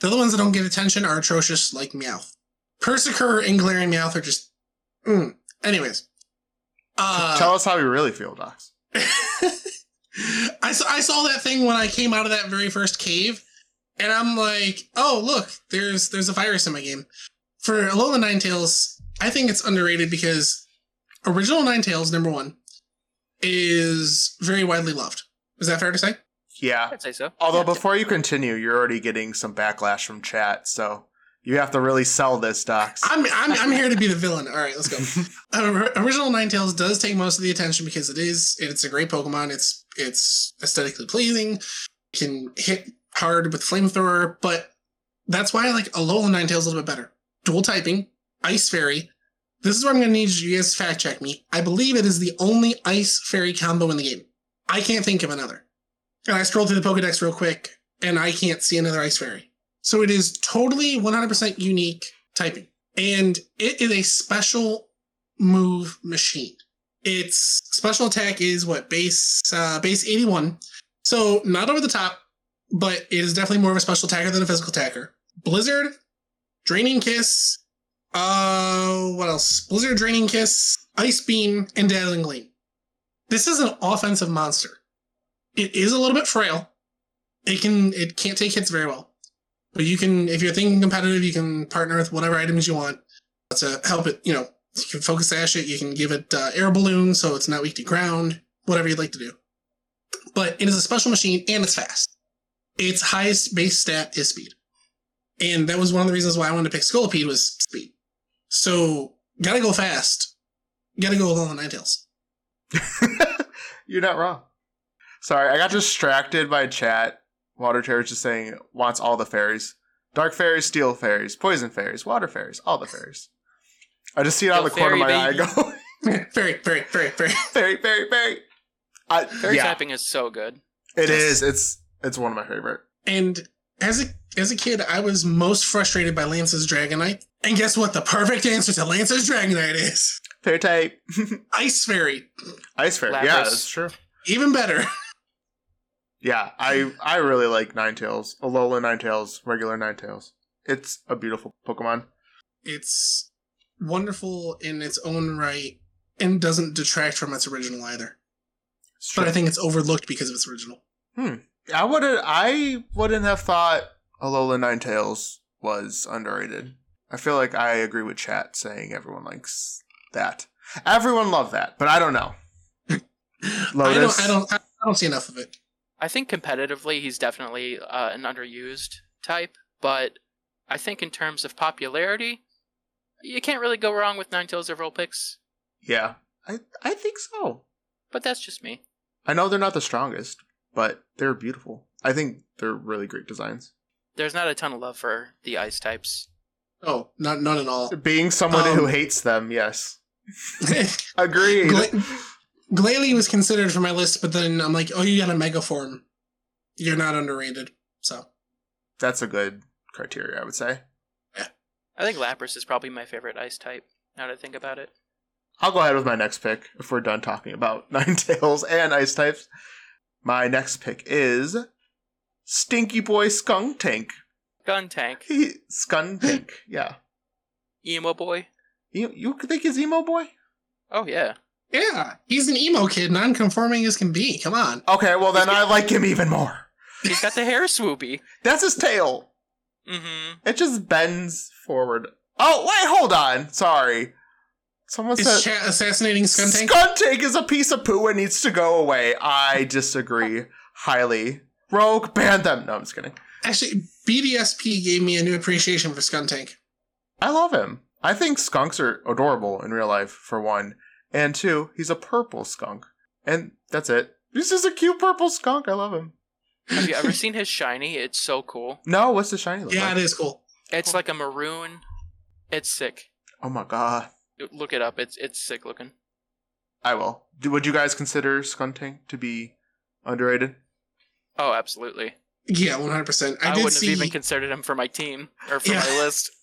the other ones that don't get attention are atrocious, like Meowth. Perrserker and Galarian Meowth are just. Mm. Anyways. Uh, Tell us how you really feel, Docs. (laughs) I saw, I saw that thing when I came out of that very first cave, and I'm like, oh look, there's there's a virus in my game. For Alola Ninetales, I think it's underrated because original Ninetales number one is very widely loved. Is that fair to say? Yeah. I'd say so. Although Yeah, before you continue, you're already getting some backlash from chat, so you have to really sell this, Docs. I'm I'm, I'm here to be the villain. All right, let's go. (laughs) Uh, original Ninetales does take most of the attention because it is it's a great Pokemon. It's it's aesthetically pleasing, can hit hard with flamethrower, but that's why I like Alola Ninetales a little bit better. Dual typing, Ice Fairy. This is where I'm going to need you guys to fact check me. I believe it is the only Ice Fairy combo in the game. I can't think of another. And I scrolled through the Pokedex real quick, and I can't see another Ice Fairy. So it is totally 100% unique typing and it is a special move machine. Its special attack is what base uh, base 81, so not over the top, but it is definitely more of a special attacker than a physical attacker. Blizzard, Draining Kiss, uh, what else? Blizzard, Draining Kiss, Ice Beam, and Dazzling Gleam. This is an offensive monster. It is a little bit frail. It can it can't take hits very well. But you can, if you're thinking competitive, you can partner with whatever items you want to help it. You know, you can focus sash it. You can give it uh, air balloon so it's not weak to ground. Whatever you'd like to do. But it is a special machine and it's fast. Its highest base stat is speed, and that was one of the reasons why I wanted to pick Scolipede was speed. So gotta go fast. Gotta go along the Ninetales. (laughs) You're not wrong. Sorry, I got distracted by chat. Water Terror's just saying wants all the fairies. Dark fairies, steel fairies, poison fairies, water fairies, all the fairies. I just see it out of the corner of my fairy eye baby. go, very, very, very, very. fairy, fairy, fairy. I, Fairy yeah, typing is so good. it Yes. is. It's it's one of my favorite. And as a as a kid, I was most frustrated by Lance's Dragonite. And guess what? The perfect answer to Lance's Dragonite is Fairy type. (laughs) Ice Fairy. Ice fairy. Lapras. Yeah, that's true. Even better. (laughs) Yeah, I I really like Ninetales. Alola Ninetales, regular Ninetales. It's a beautiful Pokemon. It's wonderful in its own right and doesn't detract from its original either. It's But. I think it's overlooked because of its original. Hmm. I wouldn't I wouldn't have thought Alola Ninetales was underrated. I feel like I agree with chat saying everyone likes that. Everyone loved that, but I don't know. Lotus. (laughs) I don't I don't I don't see enough of it. I think competitively, he's definitely uh, an underused type, but I think in terms of popularity, you can't really go wrong with nine Ninetales overall picks. Yeah. I I think so. But that's just me. I know they're not the strongest, but they're beautiful. I think they're really great designs. There's not a ton of love for the ice types. Oh, not none at all. Being someone Um, who hates them, yes. (laughs) Agreed. Gla- Glalie was considered for my list, but then I'm like, oh, you got a mega form. You're not underrated. So That's a good criteria, I would say. I think Lapras is probably my favorite ice type. Now that I think about it. I'll go ahead with my next pick if we're done talking about (laughs) Ninetales and ice types. My next pick is Stinky Boy Skuntank. Gun Tank, He Skuntank, yeah. Emo Boy. You you think he's emo boy? Oh yeah. Yeah, he's an emo kid, non-conforming as can be. Come on. Okay, well then I like him even more. He's got the hair swoopy. That's his tail. Mm-hmm. It just bends forward. Oh wait, hold on. Sorry. Someone Is said chat assassinating Skuntank? Skuntank is a piece of poo and needs to go away. I disagree highly. Rogue, ban them. No, I'm just kidding. Actually, BDSP gave me a new appreciation for Skuntank. I love him. I think skunks are adorable in real life, for one. And two, he's a purple skunk. And that's it. He's just a cute purple skunk. I love him. Have you ever (laughs) seen his shiny? It's so cool. No, what's the shiny look Yeah, like? it is cool. It's like a maroon. It's sick. Oh my god. Look it up. It's it's sick looking. I will. Do, would you guys consider Skuntank to be underrated? Oh, absolutely. Yeah, 100%. I, I, wouldn't see have even considered him for my team or for Yeah. my list. (laughs)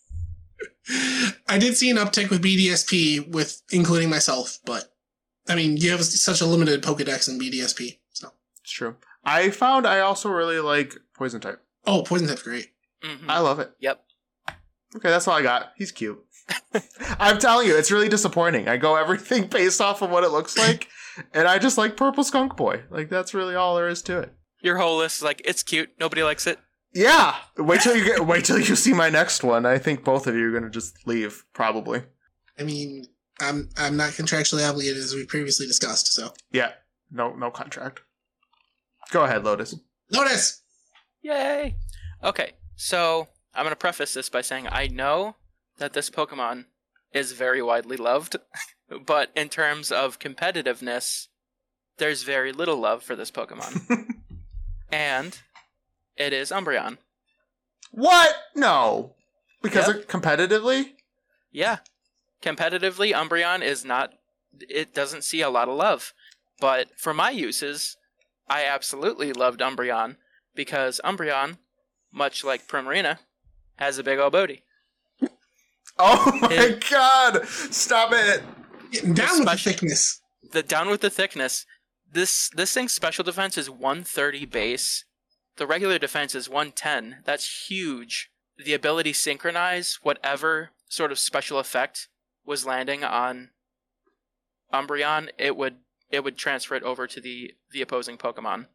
I did see an uptick with BDSP with including myself, but I mean, you have such a limited Pokedex in BDSP. So, It's true. I found I also really like Poison type. oh, poison type's great. hmm I love it. Yep. Okay, that's all I got. He's cute. (laughs) I'm telling you, it's really disappointing. I go everything (laughs) based off of what it looks like, (laughs) and I just like Purple Skunk Boy. Like that's really all there is to it. Your whole list is like it's cute. Nobody likes it. Yeah. Wait till you get wait till you see my next one. I think both of you are gonna just leave, probably. I mean, I'm I'm not contractually obligated as we previously discussed. So, Yeah. No no contract. Go ahead, Lotus. Lotus. Yay! Okay, so I'm gonna preface this by saying I know that this Pokemon is very widely loved, (laughs) but in terms of competitiveness, there's very little love for this Pokemon, (laughs) and it is Umbreon. what? No. Because Yep. it competitively? Yeah, competitively, Umbreon is not. It doesn't see a lot of love, but for my uses, I absolutely loved Umbreon because Umbreon, much like Primarina, has a big old booty. (laughs) Oh my It- god! Stop it! Getting down with the thickness. the down with the thickness. This this thing's special defense is 130 base. The regular defense is 110. That's huge. The ability synchronize whatever sort of special effect was landing on Umbreon, it would it would transfer it over to the the opposing Pokemon.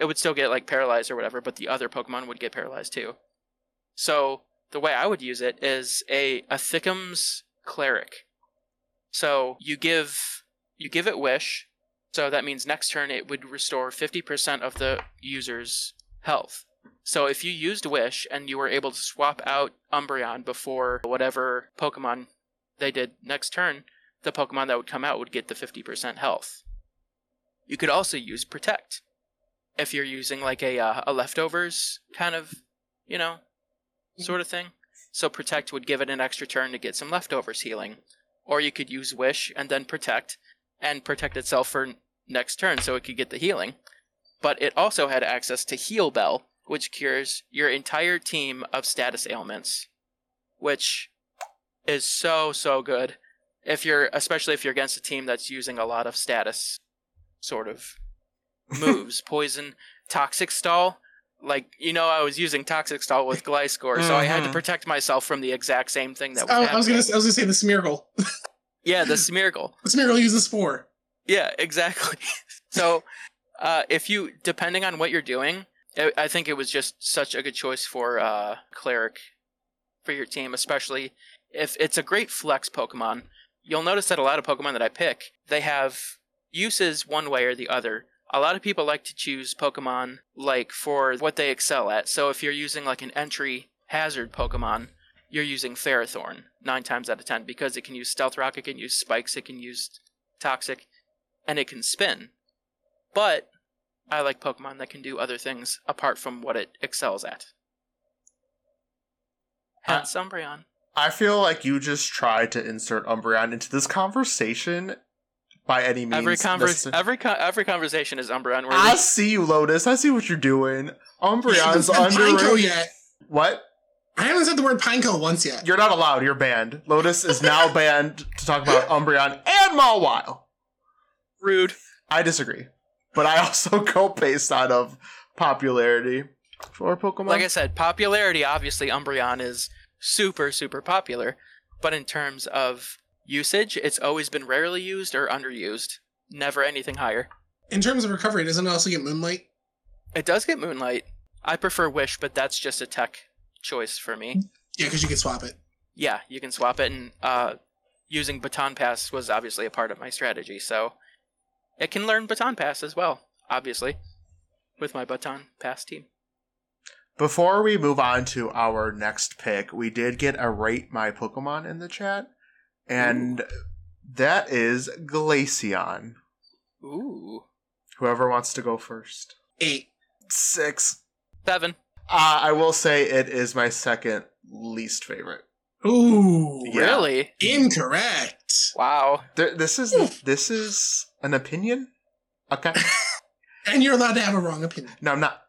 It would still get like paralyzed or whatever, but the other Pokemon would get paralyzed too. So the way I would use it is a a Thickums cleric. So you give you give it wish so that means next turn it would restore 50% of the user's health. So if you used wish and you were able to swap out umbreon before whatever pokemon they did next turn the pokemon that would come out would get the 50% health. You could also use protect. If you're using like a, uh, a leftovers kind of you know sort of thing. So protect would give it an extra turn to get some leftovers healing. Or you could use wish and then protect and protect itself for next turn so it could get the healing but it also had access to heal bell which cures your entire team of status ailments which is so so good if you're especially if you're against a team that's using a lot of status sort of (laughs) moves poison toxic stall like you know i was using toxic stall with gliscor so i had to Mhm. protect myself from the exact same thing that was Oh, I was gonna. I was gonna say the Smeargle. yeah the (laughs) smeargle The Smeargle uses spore. Yeah, exactly. (laughs) so, uh, if you, depending on what you're doing, I think it was just such a good choice for uh, cleric for your team, especially if it's a great flex Pokemon. You'll notice that a lot of Pokemon that I pick, they have uses one way or the other. A lot of people like to choose Pokemon like for what they excel at. So if you're using like an entry hazard Pokemon, you're using Ferrothorn nine times out of ten because it can use Stealth Rock, it can use Spikes, it can use Toxic, and it can spin. But I like Pokemon that can do other things apart from what it excels at. Uh, Umbreon. I feel like you just tried to insert Umbreon into this conversation by any means. Every converse, necessary. every co- every conversation is Umbreon worthy. I see you, Lotus. I see what you're doing. Umbreon's haven't (laughs) Pineco underrated. yet. What? I haven't said the word Pineco once yet. You're not allowed. You're banned. Lotus is now (laughs) banned to talk about Umbreon and Mawile. Rude. I disagree, but I also (laughs) go based out of popularity for Pokemon. Like I said, popularity. Obviously, Umbreon is super super popular, but in terms of usage, it's always been rarely used or underused. Never anything higher. In terms of recovery, doesn't it also get Moonlight? It does get Moonlight. I prefer Wish, but that's just a tech choice for me. Yeah, because you can swap it. Yeah, you can swap it, and uh, using Baton Pass was obviously a part of my strategy, so it can learn Baton Pass as well, obviously, with my Baton Pass team. Before we move on to our next pick, we did get a rate my Pokemon in the chat, and that is Glaceon. Ooh, Whoever wants to go first. Eight. Six. seven. Uh, I will say it is my second least favorite. Ooh. Yeah. Really? Incorrect. Wow. Th- this is this is an opinion. Okay. (laughs) And you're allowed to have a wrong opinion. No, I'm not.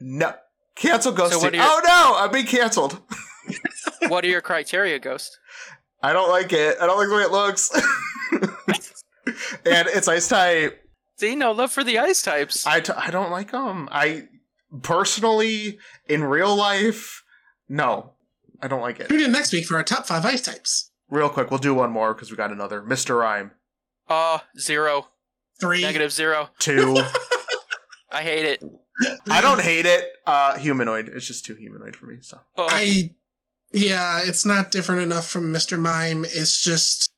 No. Cancel Ghosty. So your- Oh no, I'm being canceled. (laughs) what are your criteria, Ghost? I don't like it. I don't like the way it looks. (laughs) and it's ice type. See, no love for the ice types. I, t- I don't like them. I personally, in real life, no, I don't like it. Tune in next week for our top five ice types. Real quick, we'll do one more because we got another. Mr. Rime. Uh, zero. Three. Negative zero. Two. (laughs) I hate it. I don't hate it. Uh, humanoid. It's just too humanoid for me. So Oh, I. Yeah, it's not different enough from Mr. Mime. It's just.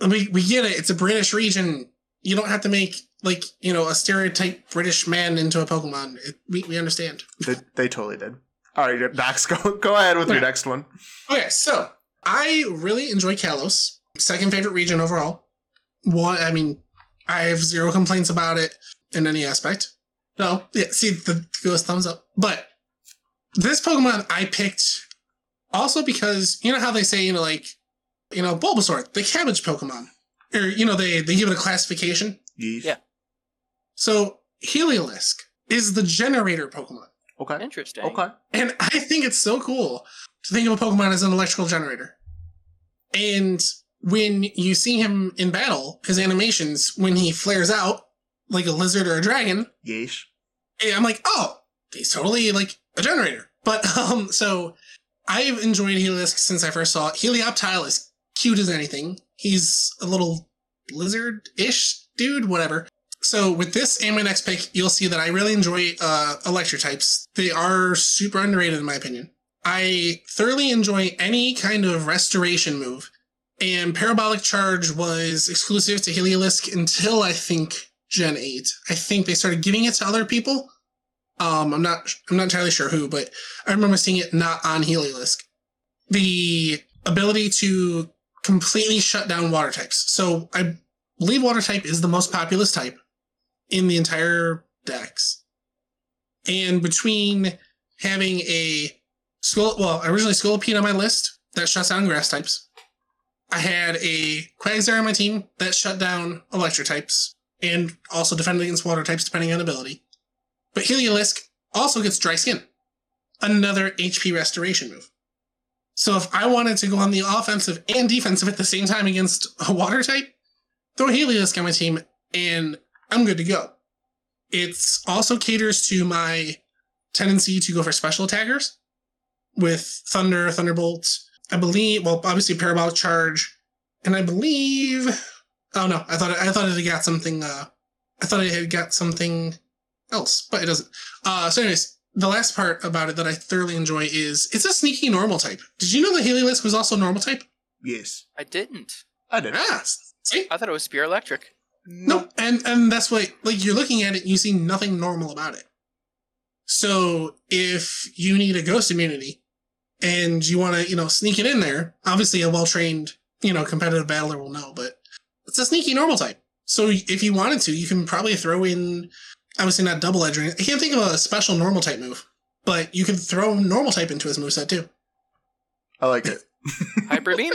We, we get it. It's a British region. You don't have to make, like, you know, a stereotype British man into a Pokemon. It, we, we understand. they, they totally did. All right, Max, (laughs) go go ahead with your next one. Okay, so I really enjoy Kalos. Second favorite region overall. One, I mean, I have zero complaints about it in any aspect. No, yeah, see the goes thumbs up. But this Pokemon I picked also because you know how they say you know like you know Bulbasaur, the cabbage Pokemon, or you know they they give it a classification. Yeah. So Heliolisk is the generator Pokemon. Okay. interesting. Okay. And I think it's so cool to think of a Pokemon as an electrical generator. And when you see him in battle, his animations, when he flares out like a lizard or a dragon, Yeesh. eh, I'm like, oh, he's totally like a generator. But (laughs) um, so I've enjoyed Heliolisk since I first saw it. Helioptile is cute as anything. He's a little lizard-ish dude, whatever. So with this and my next pick, you'll see that I really enjoy uh, electric types. They are super underrated in my opinion. I thoroughly enjoy any kind of restoration move. And Parabolic Charge was exclusive to Heliolisk until I think Gen 8. I think they started giving it to other people. Um, I'm not I'm not entirely sure who, but I remember seeing it not on Heliolisk. The ability to completely shut down water types. So I believe water type is the most populous type in the entire dex. And between having a skull, well, originally Scolipede on my list that shuts down grass types. I had a Quagsire on my team that shut down electric types and also defended against water types depending on ability. But Heliolisk also gets dry skin, another HP restoration move. So if I wanted to go on the offensive and defensive at the same time against a water type, throw Heliolisk on my team and I'm good to go. It also caters to my tendency to go for special attackers with Thunder, Thunderbolt. I believe, well, obviously Parabolic Charge, and I believe. Oh no, I thought I thought it had got something. Uh, I thought it had got something else, but it doesn't. Uh, so, anyways, the last part about it that I thoroughly enjoy is it's a sneaky normal type. Did you know that Heliolisk was also normal type? Yes. I didn't. I didn't. Ah, see, I thought it was Spear Electric. No, and and that's why like you're looking at it, you see nothing normal about it. So if you need a ghost immunity and you want to, you know, sneak it in there, obviously a well trained, you know, competitive battler will know, but it's a sneaky normal type. So if you wanted to, you can probably throw in obviously not double edge. I can't think of a special normal type move, but you can throw normal type into his moveset too. I like it. (laughs) Hyper beam.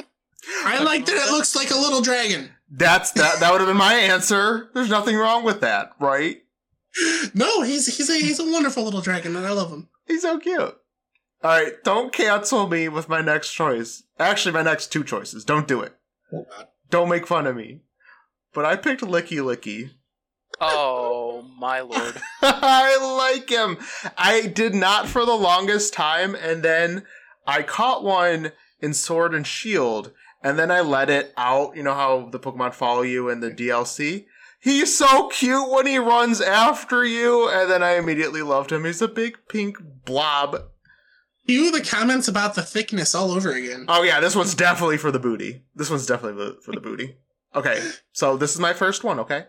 I like that it looks like a little dragon. That's that. That would have been my answer. There's nothing wrong with that, right? No, he's he's a he's a wonderful little dragon, and I love him. He's so cute. All right, don't cancel me with my next choice. Actually, my next two choices. Don't do it. Don't make fun of me. But I picked Lickilicky. Oh my lord. (laughs) I like him. I did not for the longest time, and then I caught one in Sword and Shield, and then I let it out. You know how the Pokemon follow you in the DLC? He's so cute when he runs after you, and then I immediately loved him. He's a big pink blob. You the comments about the thickness all over again. Oh yeah, this one's definitely for the booty. This one's definitely for the booty. Okay, so this is my first one. Okay,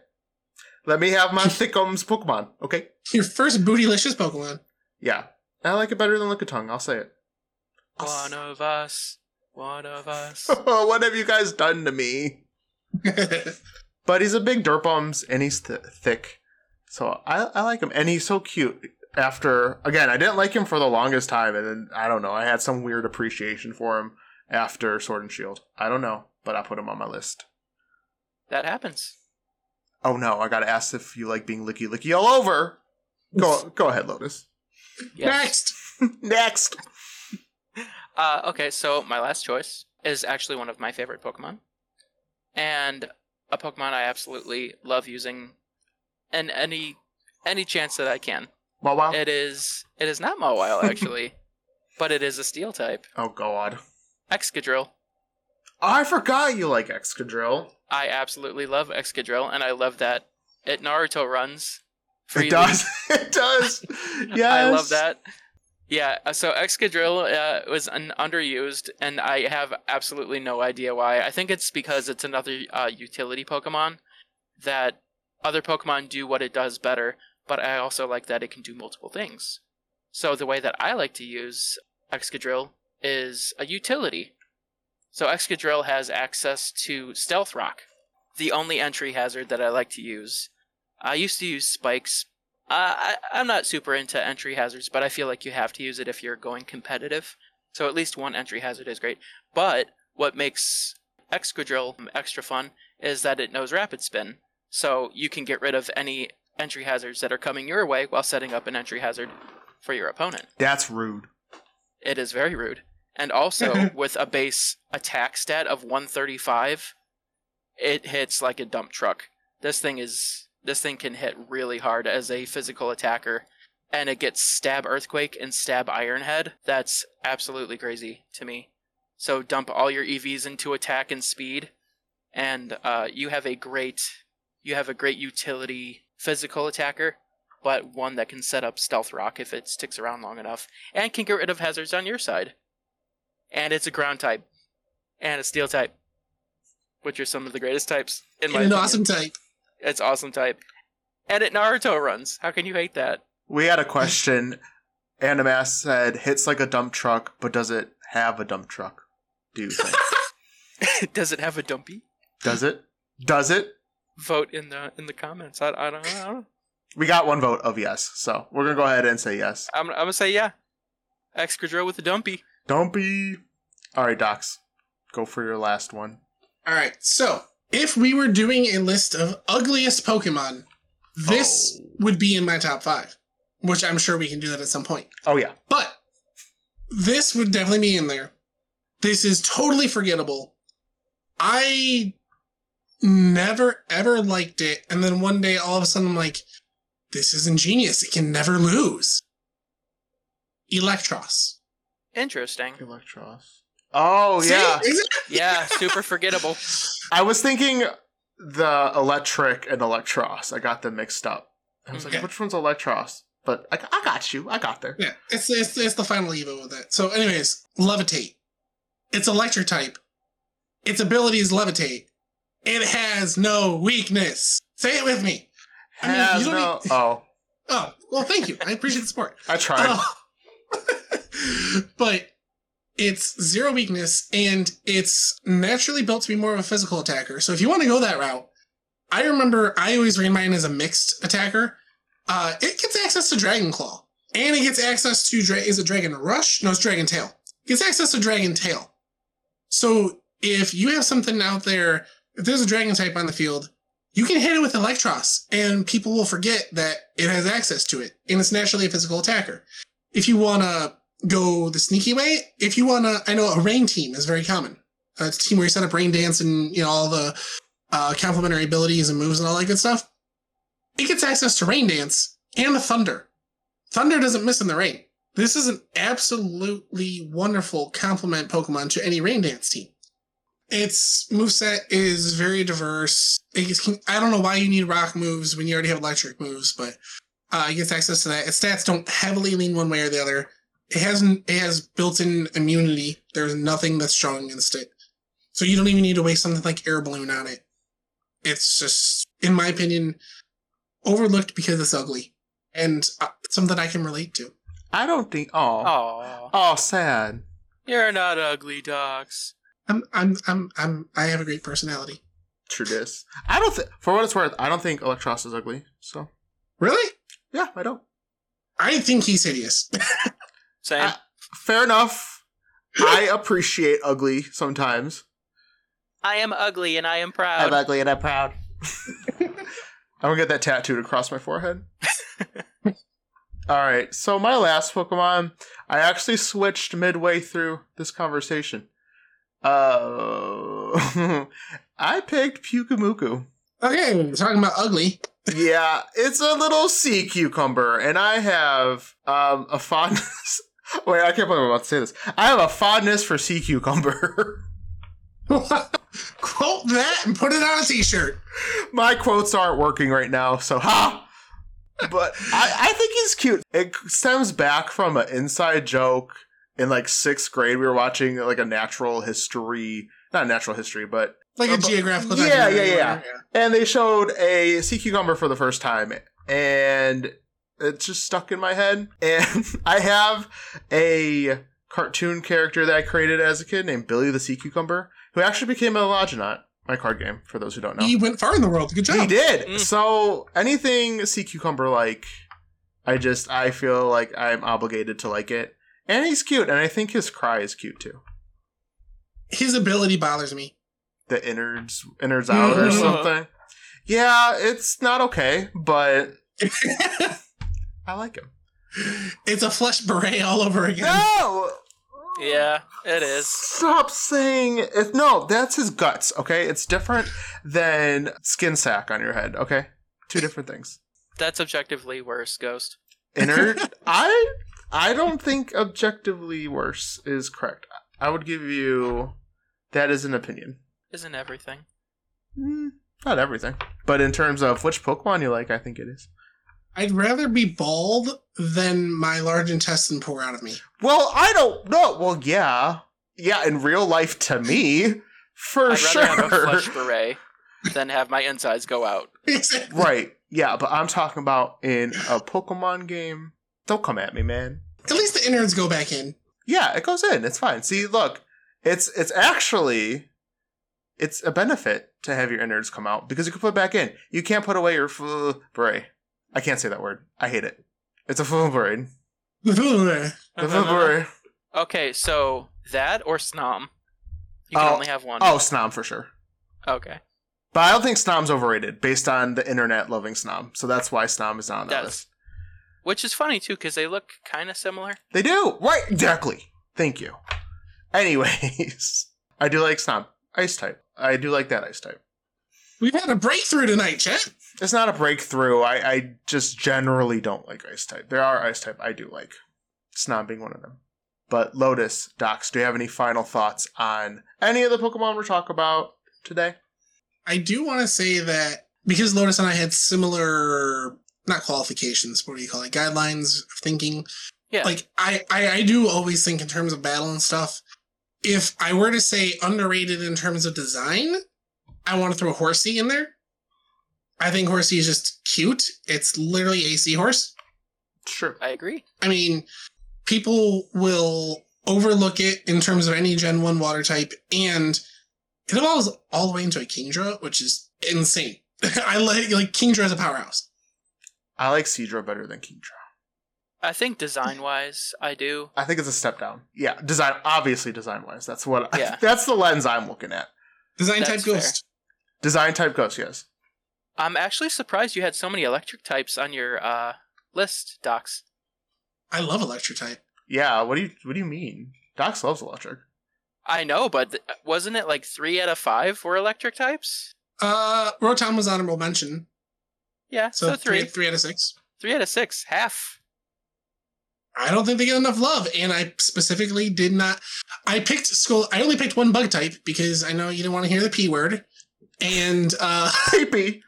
let me have my (laughs) thickums Pokemon. Okay, Your first bootylicious Pokemon. yeah, I like it better than Lickitung. I'll say it. One of us. One of us. (laughs) what have you guys done to me? (laughs) But he's a big dirtbums and he's th- thick, so I I like him and he's so cute. After again, I didn't like him for the longest time, and then I don't know. I had some weird appreciation for him after Sword and Shield. I don't know, but I put him on my list. That happens. Oh no, I gotta ask if you like being licky licky all over. Go (laughs) go ahead, Lotus. Yes. Next. (laughs) Next. (laughs) Uh, okay, so my last choice is actually one of my favorite Pokemon, and a Pokemon I absolutely love using, in any any chance that I can. It is it is not Mawile actually, (laughs) but it is a Steel type. Oh god. Excadrill. Oh, I forgot you like Excadrill. I absolutely love Excadrill, and I love that it Naruto runs. freely. (laughs) It does. it does. Yes. I love that. Yeah, uh, so Excadrill uh, was un- underused, and I have absolutely no idea why. I think it's because it's another uh, utility Pokemon that other Pokemon do what it does better, but I also like that it can do multiple things. So the way that I like to use Excadrill is a utility. So Excadrill has access to Stealth Rock, the only entry hazard that I like to use. I used to use Spikes, uh, I, I'm not super into entry hazards, but I feel like you have to use it if you're going competitive. So at least one entry hazard is great. But what makes Excadrill extra fun is that it knows Rapid Spin. So you can get rid of any entry hazards that are coming your way while setting up an entry hazard for your opponent. That's rude. It is very rude. And also, (laughs) with a base attack stat of 135, it hits like a dump truck. This thing is this thing can hit really hard as a physical attacker, and it gets stab earthquake and stab iron head. That's absolutely crazy to me. So dump all your EVs into attack and speed, and uh, you have a great you have a great utility physical attacker, but one that can set up stealth rock if it sticks around long enough, and can get rid of hazards on your side. And it's a ground type, and a steel type, which are some of the greatest types in my And an opinion. awesome type. It's awesome type. And it Naruto runs. How can you hate that? We had a question. Animass said, hits like a dump truck, but does it have a dump truck? Do you think? (laughs) Does it have a dumpy? does it? Does it? Vote in the in the comments. I, I, don't, I don't know. We got one vote of yes, so we're gonna go ahead and say yes. I'm, I'm gonna say yeah. Excadrill with a dumpy. Don't. All right, Docs, go for your last one. All right. So, if we were doing a list of ugliest Pokemon, this Oh. would be in my top five, which I'm sure we can do that at some point. Oh yeah, But this would definitely be in there. This is totally forgettable. I never ever liked it, and then one day all of a sudden I'm like, this is ingenious. It can never lose. Eelektross. Interesting. Eelektross. Oh See? yeah, Yeah, super forgettable. I was thinking the electric and Eelektross. I got them mixed up. I was Okay. like, which one's Eelektross? But I, I got you. I got there. Yeah, it's, it's it's the final Evo with it. So, anyways, levitate. It's electric type. Its ability is levitate. It has no weakness. Say it with me. I mean, Has you don't no. need- (laughs) Oh, Oh, well, thank you. I appreciate the support. I tried. Oh. (laughs) but it's zero weakness and it's naturally built to be more of a physical attacker. So if you want to go that route, I remember I always ran mine as a mixed attacker. Uh, it gets access to Dragon Claw, and it gets access to Dra- is it Dragon Rush? No, it's Dragon Tail. It gets access to Dragon Tail. So if you have something out there, if there's a Dragon type on the field, you can hit it with Eelektross, and people will forget that it has access to it, and it's naturally a physical attacker. If you want to go the sneaky way, if you want to, I know a rain team is very common. Uh, a team where you set up rain dance and you know all the uh, complementary abilities and moves and all that good stuff. It gets access to rain dance and the thunder. Thunder doesn't miss in the rain. This is an absolutely wonderful complement Pokemon to any rain dance team. Its moveset is very diverse. It gets, I don't know why you need rock moves when you already have electric moves, but uh, it gets access to that. Its stats don't heavily lean one way or the other. It has it has built-in immunity. There's nothing that's strong against it, so you don't even need to waste something like air balloon on it. It's just, in my opinion, overlooked because it's ugly, and uh, it's something I can relate to. I don't think. Oh, Aw. oh, sad. You're not ugly, dogs. I'm I'm I'm I'm I have a great personality. True dis. (laughs) I don't think, for what it's worth, I don't think Eelektross is ugly. So Really? yeah, I don't. I think he's hideous. (laughs) Same. I- Fair enough. I (laughs) appreciate ugly sometimes. I am ugly and I am proud. I'm ugly and I'm proud. I'm gonna get that tattooed across my forehead. All right, so my last Pokemon, I actually switched midway through this conversation. Uh, (laughs) I picked Pyukumuku. okay, talking about ugly. Yeah, it's a little sea cucumber, and I have um, a fondness. (laughs) Wait, I can't believe I'm about to say this. I have a fondness for sea cucumber. (laughs) Quote that and put it on a t-shirt. My quotes aren't working right now, so ha! But I, I think he's cute. It stems back from an inside joke in like sixth grade. We were watching like a natural history, not natural history, but Like a Uh, geographical yeah, documentary yeah, yeah. and they showed a sea cucumber for the first time, and it just stuck in my head. (laughs) And I have a cartoon character that I created as a kid named Billy the Sea Cucumber, who actually became a Logonaut, my card game, for those who don't know. He went far in the world. Good job. He did. Mm. So anything sea cucumber like, I just I feel like I'm obligated to like it. And he's cute, and I think his cry is cute too. His ability bothers me. The innards innards out or Mhm. something. Yeah, it's not okay, but (laughs) I like him. it's a flesh beret all over again. No. Yeah, it is. Stop saying it. No, that's his guts. Okay, it's different than skin sack on your head. Okay, two different things. That's objectively worse, Ghost. Inner, (laughs) I I don't think objectively worse is correct. I would give you that is an opinion. Isn't everything? Mm, not everything, but in terms of which Pokemon you like, I think it is. I'd rather be bald than my large intestine pour out of me. Well, I don't know. Well, yeah, yeah. In real life, to me, for I'd sure. rather have a flesh beret than have my insides go out. (laughs) right? Yeah, but I'm talking about in a Pokemon game. Don't come at me, man. At least the innards go back in. Yeah, it goes in. It's fine. See, look, it's it's actually it's a benefit to have your innards come out because you can put it back in. You can't put away your full beret. I can't say that word. I hate it. It's a full beret. The full beret. Okay, so that or Snom? You can Oh, only have one. Oh, Snom for sure. okay. But I don't think Snom's overrated based on the internet loving Snom. So that's why Snom is not on that list. Which is funny too, because they look kind of similar. They do. Right. Exactly. Thank you. Anyways, (laughs) I do like Snom. Ice type. I do like that ice type. We've had a breakthrough tonight, Chet. It's not a breakthrough. I, I just generally don't like ice type. There are ice type I do like. Snom being one of them. But Lotus, Docs, do you have any final thoughts on any of the Pokemon we're talking about today? I do want to say that because Lotus and I had similar, not qualifications, what do you call it, guidelines of thinking. Yeah. Like I, I, I do always think in terms of battle and stuff. If I were to say underrated in terms of design, I want to throw Horsea in there. I think Horsea is just cute. It's literally a seahorse. Sure. I agree. I mean, people will overlook it in terms of any Gen 1 water type, and it evolves all the way into a Kingdra, which is insane. (laughs) I like like Kingdra as a powerhouse. I like Seadra better than Kingdra. I think design wise, I do. I think it's a step down. Yeah, design obviously design wise. That's what Yeah. (laughs) that's the lens I'm looking at. Design That's type fair. ghost. Design type ghost, yes. I'm actually surprised you had so many electric types on your uh, list, Docs. I love electric type. Yeah, what do you what do you mean? Docs loves electric. I know, but th- wasn't it like three out of five were electric types? Uh, Rotom was honorable mention. Yeah, So, so, three. three, three out of six. Three out of six, half. I don't think they get enough love, and I specifically did not. I picked school. I only picked one bug type because I know you didn't want to hear the p word, and uh, (laughs) Peepee.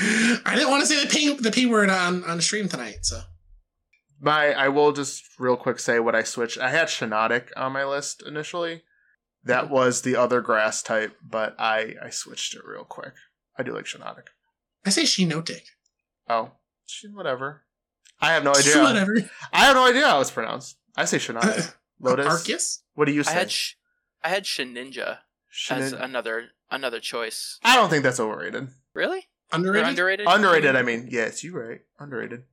I didn't want to say the p the p word on on stream tonight. So My I will just real quick say what I switched. I had Shiinotic on my list initially. That was the other grass type, but I I switched it real quick. I do like Shiinotic. I say Shiinotic. Oh, sh- whatever. I have no idea. Whatever. I have no idea how it's pronounced. I say Shiinotic. Uh, Lotus. Arceus. What do you I say? had sh- I had Shedinja as another another choice. I don't think that's overrated. Really? Or Underrated. underrated? Underrated, I mean. Yes, you're right. Underrated.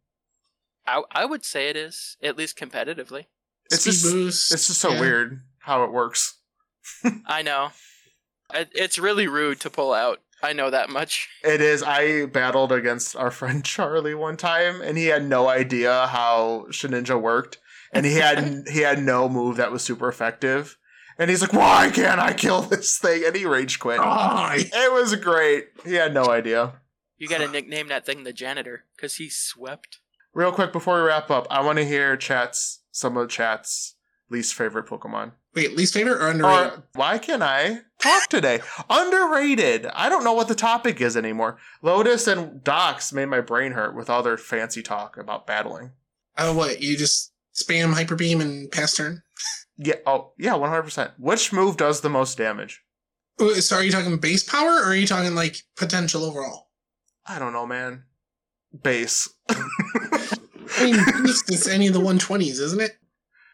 I, I would say it is, at least competitively. It's Speed just- boost. It's just so yeah. weird how it works. (laughs) I know. It's really rude to pull out. I know that much. (laughs) It is. I battled against our friend (laughs) Charlie one time, and he had no idea how Shedinja worked, and he had (laughs) he had no move that was super effective. And he's like, "Why can't I kill this thing?" And he rage quit. Oh, It was great. He had no idea. You gotta nickname that thing the janitor, because he swept. Real quick before we wrap up, I want to hear chats some of chat's least favorite Pokemon. wait, least favorite or underrated? Or why can I talk today? Underrated. I don't know what the topic is anymore. Lotus and Docs made my brain hurt with all their fancy talk about battling. oh, what? You just spam hyper beam and pass turn? Yeah. Oh, yeah. One hundred percent. Which move does the most damage? So, are you talking base power or are you talking like potential overall? I don't know, man. Base. (laughs) I mean, is any of the 120s, isn't it?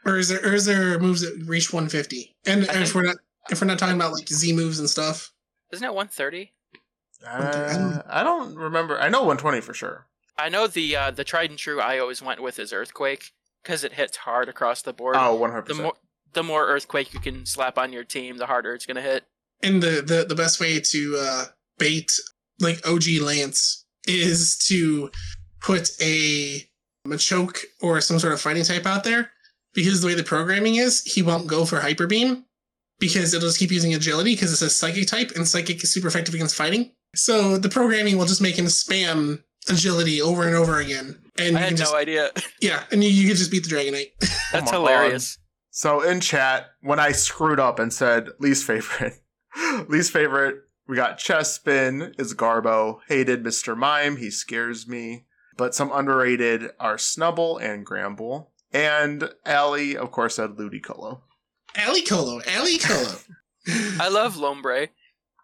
Or is there or is there moves that reach 150? And if we're not if we're not talking about like Z moves and stuff, Isn't it 130? Uh, I don't remember. I know one twenty for sure. I know the uh, the tried and true I always went with is Earthquake, because it hits hard across the board. Oh, one hundred the percent. more the more Earthquake you can slap on your team, the harder it's gonna hit. and the the, the best way to uh, bait like OG Lance is to put a Machoke or some sort of fighting type out there because the way the programming is, he won't go for Hyper Beam because it'll just keep using agility because it's a psychic type and psychic is super effective against fighting. So the programming will just make him spam agility over and over again. And I you had just no idea. yeah, and you, you can just beat the Dragonite. (laughs) Oh That's my hilarious. So in chat, when I screwed up and said least favorite, (laughs) least favorite, we got Chespin is Garbo. Hated Mr. Mime, he scares me. But some underrated are Snubbull and Granbull. And Allie, of course, said Ludicolo. Alicolo, Alicolo. I love Lombre.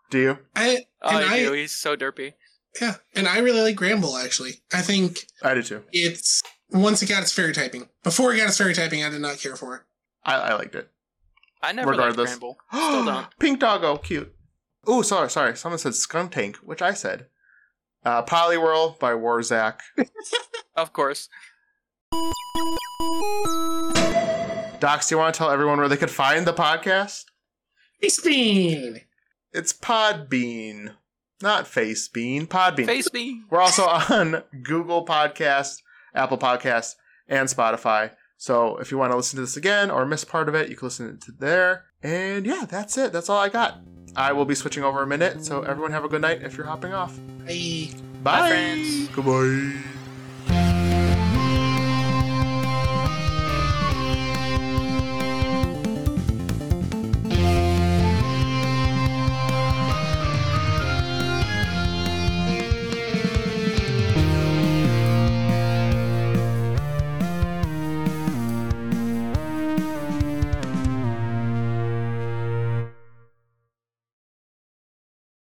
Do you? I Oh, I, I do. He's so derpy. yeah, and I really like Granbull actually. I think I do too. it's once it got its fairy typing. Before it got its fairy typing, I did not care for it. I, I liked it. I never liked Granbull. Still don't. (gasps) Pink doggo, cute. Oh, sorry, sorry. Someone said Skuntank, which I said. Uh, Poliwhirl by Warzak. (laughs) Of course. Docs, do you want to tell everyone where they could find the podcast? Face Bean! It's Podbean, not Facebean. Podbean. Facebean. We're also on Google Podcast, Apple Podcast, and Spotify. So if you want to listen to this again or miss part of it, you can listen to there. And yeah, that's it. That's all I got. I will be switching over a minute. So everyone have a good night if you're hopping off. Bye. Bye. friends. Goodbye.